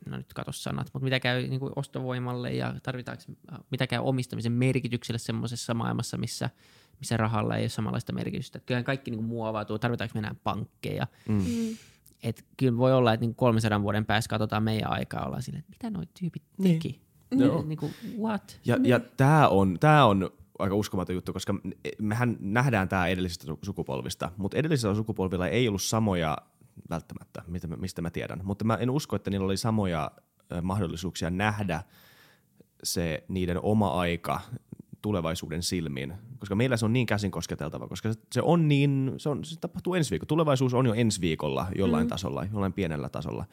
no nyt katso sanat, mutta mitä käy niin kuin ostovoimalle ja tarvitaanko, mitä käy omistamisen merkitykselle semmoisessa maailmassa, missä, missä rahalla ei ole samanlaista merkitystä. Että kyllähän kaikki niin kuin muovautuu, tarvitaanko me enää pankkeja, Mm. Mm. et kyllä voi olla, että niin 300 vuoden päästä katsotaan meidän aikaa, ollaan silleen, että mitä noi tyypit Niin. Joo. Niin kuin, what? Ja, ja tämä on, tää on aika uskomaton juttu, koska mehän nähdään tämä edellisistä su- sukupolvista, mutta edellisillä sukupolvilla ei ollut samoja välttämättä, mitä mä, mistä mä tiedän, mutta mä en usko, että niillä oli samoja mahdollisuuksia nähdä se niiden oma aika tulevaisuuden silmiin, koska meillä se on niin käsin kosketeltava, koska se, se on niin, se, on, se tapahtuu ensi viikolla. Tulevaisuus on jo ensi viikolla jollain mm. tasolla, jollain pienellä tasolla.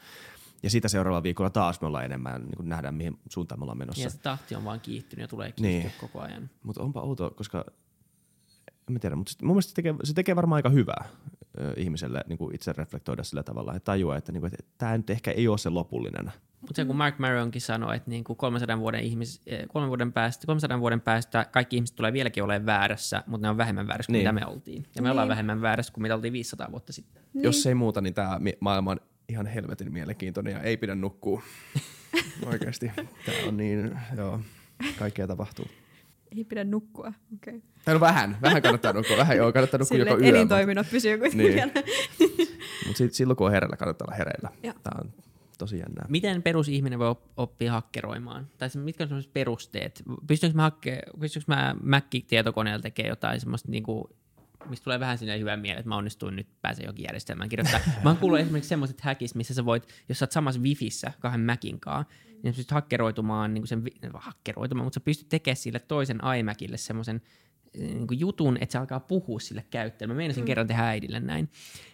Ja sitä seuraavalla viikolla taas me ollaan enemmän, niin kuin nähdään mihin suuntaan me ollaan menossa. Ja se tahti on vaan kiihtynyt ja tulee kiihtyä Niin. niin. koko ajan. Mutta onpa outoa, koska en mä tiedä, mutta mun mielestä se tekee, se tekee varmaan aika hyvää ö, ihmiselle niin kuin itse reflektoida sillä tavalla, että tajua, että, niin kuin, että tämä nyt ehkä ei ole se lopullinen. Mutta se kun Mark Maronkin sanoi, että niin kuin 300 vuoden, ihmis, eh, kolmen vuoden päästä, 300 vuoden päästä kaikki ihmiset tulee vieläkin olemaan väärässä, mutta ne on vähemmän väärässä kuin Niin. mitä me oltiin. Ja me ollaan Niin. vähemmän väärässä kuin mitä oltiin 500 vuotta sitten. Niin. Jos ei muuta, niin tämä maailma on ihan helvetin mielenkiintoinen ja ei pidä nukkua. Oikeasti. Tämä on niin, joo, kaikkea tapahtuu. Ei pidä nukkua. Okay. Tai no vähän, vähän kannattaa nukkua. Vähän joo, kannattaa nukkua Silleen, joka yö. elintoiminnot pysyy kuitenkin Niin. vielä. Mutta sit, silloin kun on hereillä, kannattaa olla hereillä. Joo. Tämä on tosi jännää. Miten perusihminen voi op- oppia hakkeroimaan? Tai mitkä on sellaiset perusteet? Pystyykö mä, hakke, pystyykö mä Mac-tietokoneella tekemään jotain semmoista, niin kuin, mistä tulee vähän sinne hyvä mieli, että mä onnistuin nyt pääsen jokin järjestelmään kirjoittaa. mä oon kuullut esimerkiksi semmoiset häkis, missä sä voit, jos sä oot samassa wifissä kahden Macin kanssa, niin sä pystyt hakkeroitumaan, niin kuin sen, hakkeroitumaan, mutta sä pystyt tekemään sille toisen iMacille semmoisen niin kuin jutun, että se alkaa puhua sille käyttäjälle. Mä meinasin mm. kerran tehdä äidille näin.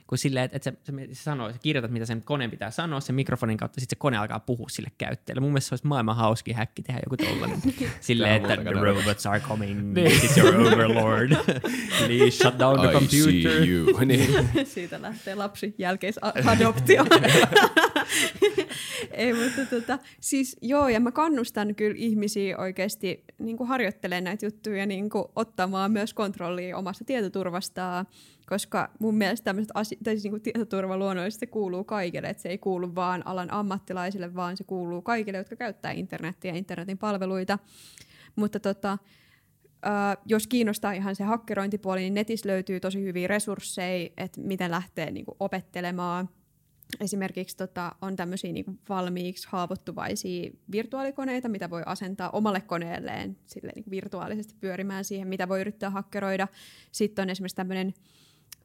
Kun silleen, että, että se, se, se sanoo, sä kirjoitat, mitä sen koneen pitää sanoa sen mikrofonin kautta, sitten se kone alkaa puhua sille käyttäjälle. Mun mielestä se olisi maailman hauskin häkki tehdä joku tollanen. silleen, että the robots are coming, this is your overlord. Please shut down the I computer. see you. niin. Siitä lähtee lapsi jälkeisadoptio. Ei, mutta tota, siis joo, ja mä kannustan kyllä ihmisiä oikeasti niin kuin harjoittelemaan näitä juttuja, niin kuin ottamaan myös kontrollia omasta tietoturvastaan, koska mun mielestä tämmöiset asi- tai siis niin kuin tietoturva luonnollisesti kuuluu kaikille, että se ei kuulu vaan alan ammattilaisille, vaan se kuuluu kaikille, jotka käyttää internetiä ja internetin palveluita. Mutta tota, Uh, jos kiinnostaa ihan se hakkerointipuoli, niin netissä löytyy tosi hyviä resursseja, että miten lähtee niinku opettelemaan. Esimerkiksi tota, on tämmöisiä niin valmiiksi haavoittuvaisia virtuaalikoneita, mitä voi asentaa omalle koneelleen sille niin virtuaalisesti pyörimään siihen, mitä voi yrittää hakkeroida. Sitten on esimerkiksi tämmöinen,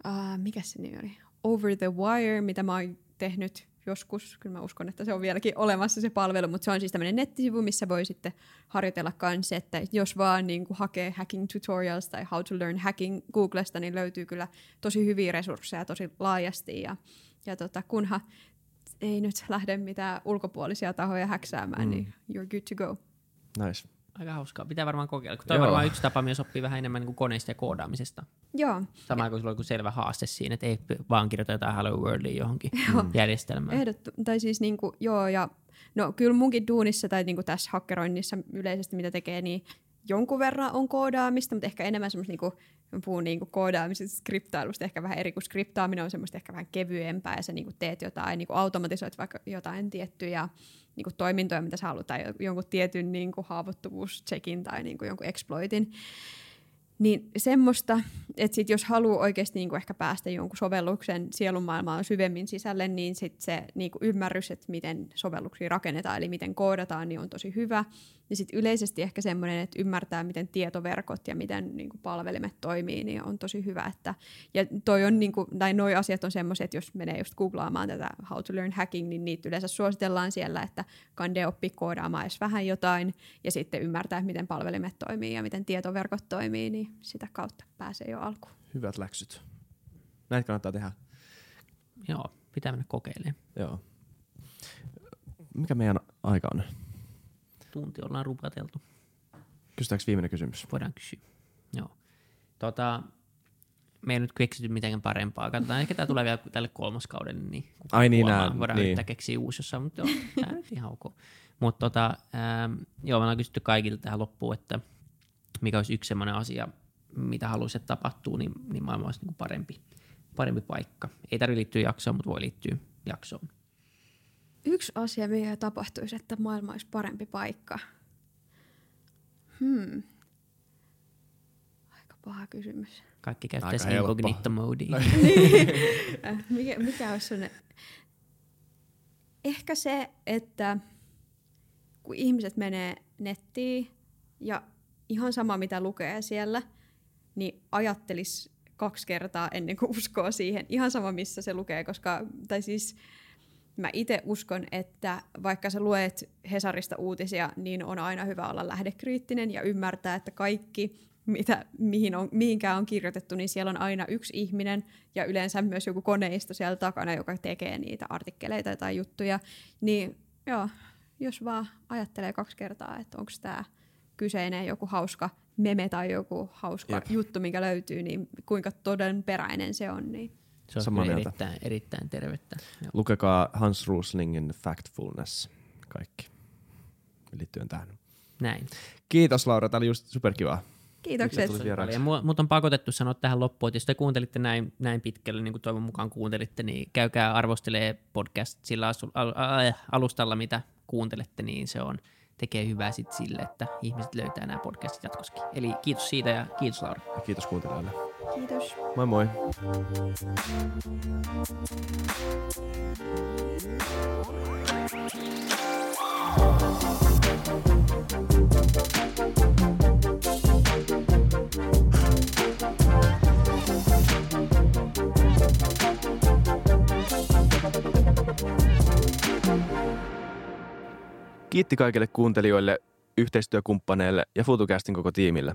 uh, mikä se nimi oli, Over the Wire, mitä mä oon tehnyt joskus, kyllä mä uskon, että se on vieläkin olemassa se palvelu, mutta se on siis tämmöinen nettisivu, missä voi sitten harjoitella kanssa, että jos vaan niin kuin hakee hacking tutorials tai how to learn hacking Googlesta, niin löytyy kyllä tosi hyviä resursseja tosi laajasti ja, ja tota, kunhan ei nyt lähde mitään ulkopuolisia tahoja häksäämään, mm. niin you're good to go. Nice. Aika hauskaa. Pitää varmaan kokeilla. Kun toi on varmaan yksi tapa myös oppia vähän enemmän niin koneista ja koodaamisesta. Joo. Samaan kuin sulla on selvä haaste siinä, että ei vaan kirjoita jotain Hello Worldia johonkin joo. järjestelmään. Ehdottu, tai siis niin kuin, joo, ja no kyllä munkin duunissa tai niin kuin tässä hakkeroinnissa yleisesti mitä tekee, niin jonkun verran on koodaamista, mutta ehkä enemmän semmoista niinku, puhun niinku koodaamisesta, skriptailusta ehkä vähän eri, kuin skriptaaminen on semmoista ehkä vähän kevyempää ja sä niinku teet jotain, niinku automatisoit vaikka jotain tiettyjä niinku toimintoja, mitä sä haluat, tai jonkun tietyn niinku haavoittuvuuscheckin tai niinku jonkun exploitin. Niin semmoista, että sit jos haluaa oikeasti niinku ehkä päästä jonkun sovelluksen sielunmaailmaan syvemmin sisälle, niin sit se niinku ymmärrys, että miten sovelluksia rakennetaan, eli miten koodataan, niin on tosi hyvä. Ja sitten yleisesti ehkä semmoinen, että ymmärtää, miten tietoverkot ja miten niin kuin palvelimet toimii, niin on tosi hyvä. Että, ja toi on, niin kuin, tai noi asiat on semmoisia, että jos menee just googlaamaan tätä How to Learn Hacking, niin niitä yleensä suositellaan siellä, että kande oppi koodaamaan edes vähän jotain, ja sitten ymmärtää, miten palvelimet toimii ja miten tietoverkot toimii, niin sitä kautta pääsee jo alkuun. Hyvät läksyt. Näitä kannattaa tehdä. Joo, pitää mennä kokeilemaan. Joo. Mikä meidän aika on? Tunti ollaan rupateltu. Kysytäänkö viimeinen kysymys? Voidaan kysyä. Joo. Tota, me ei nyt keksity mitään parempaa. Katsotaan, ehkä tämä tulee vielä tälle kolmoskaudelle, niin Ai niin, nää, voidaan niin. yrittää keksiä uusi jossain, mutta joo, tämä nyt ihan ok. Mutta tota, ähm, joo, me ollaan kysytty kaikilta tähän loppuun, että mikä olisi yksi sellainen asia, mitä haluaisi, että tapahtuu, niin, niin maailma olisi niin parempi, parempi paikka. Ei tarvitse liittyä jaksoon, mutta voi liittyä jaksoon yksi asia, mikä tapahtuisi, että maailma olisi parempi paikka. Hmm. Aika paha kysymys. Kaikki käyttäisi incognito modea. niin. mikä, mikä olisi sellainen? Ehkä se, että kun ihmiset menee nettiin ja ihan sama mitä lukee siellä, niin ajattelis kaksi kertaa ennen kuin uskoo siihen. Ihan sama missä se lukee, koska, tai siis mä itse uskon, että vaikka sä luet Hesarista uutisia, niin on aina hyvä olla lähdekriittinen ja ymmärtää, että kaikki, mitä, mihin on, mihinkään on kirjoitettu, niin siellä on aina yksi ihminen ja yleensä myös joku koneisto siellä takana, joka tekee niitä artikkeleita tai juttuja. Niin joo, jos vaan ajattelee kaksi kertaa, että onko tämä kyseinen joku hauska meme tai joku hauska Jep. juttu, mikä löytyy, niin kuinka todenperäinen se on, niin se on Samaa mieltä. erittäin, erittäin tervettä. Joo. Lukekaa Hans Ruslingin Factfulness kaikki liittyen tähän. Näin. Kiitos Laura, tämä oli just superkivaa. Kiitokset. Mut on pakotettu sanoa tähän loppuun, että jos te kuuntelitte näin, näin pitkälle, niin kuin toivon mukaan kuuntelitte, niin käykää arvostelee podcast sillä alustalla, mitä kuuntelette, niin se on tekee hyvää sit sille, että ihmiset löytää nämä podcastit jatkossakin. Eli kiitos siitä ja kiitos Laura. Ja kiitos kuuntelijoille. Kiitos. Moi moi. Kiitti kaikille kuuntelijoille, yhteistyökumppaneille ja FutuCastin koko tiimille.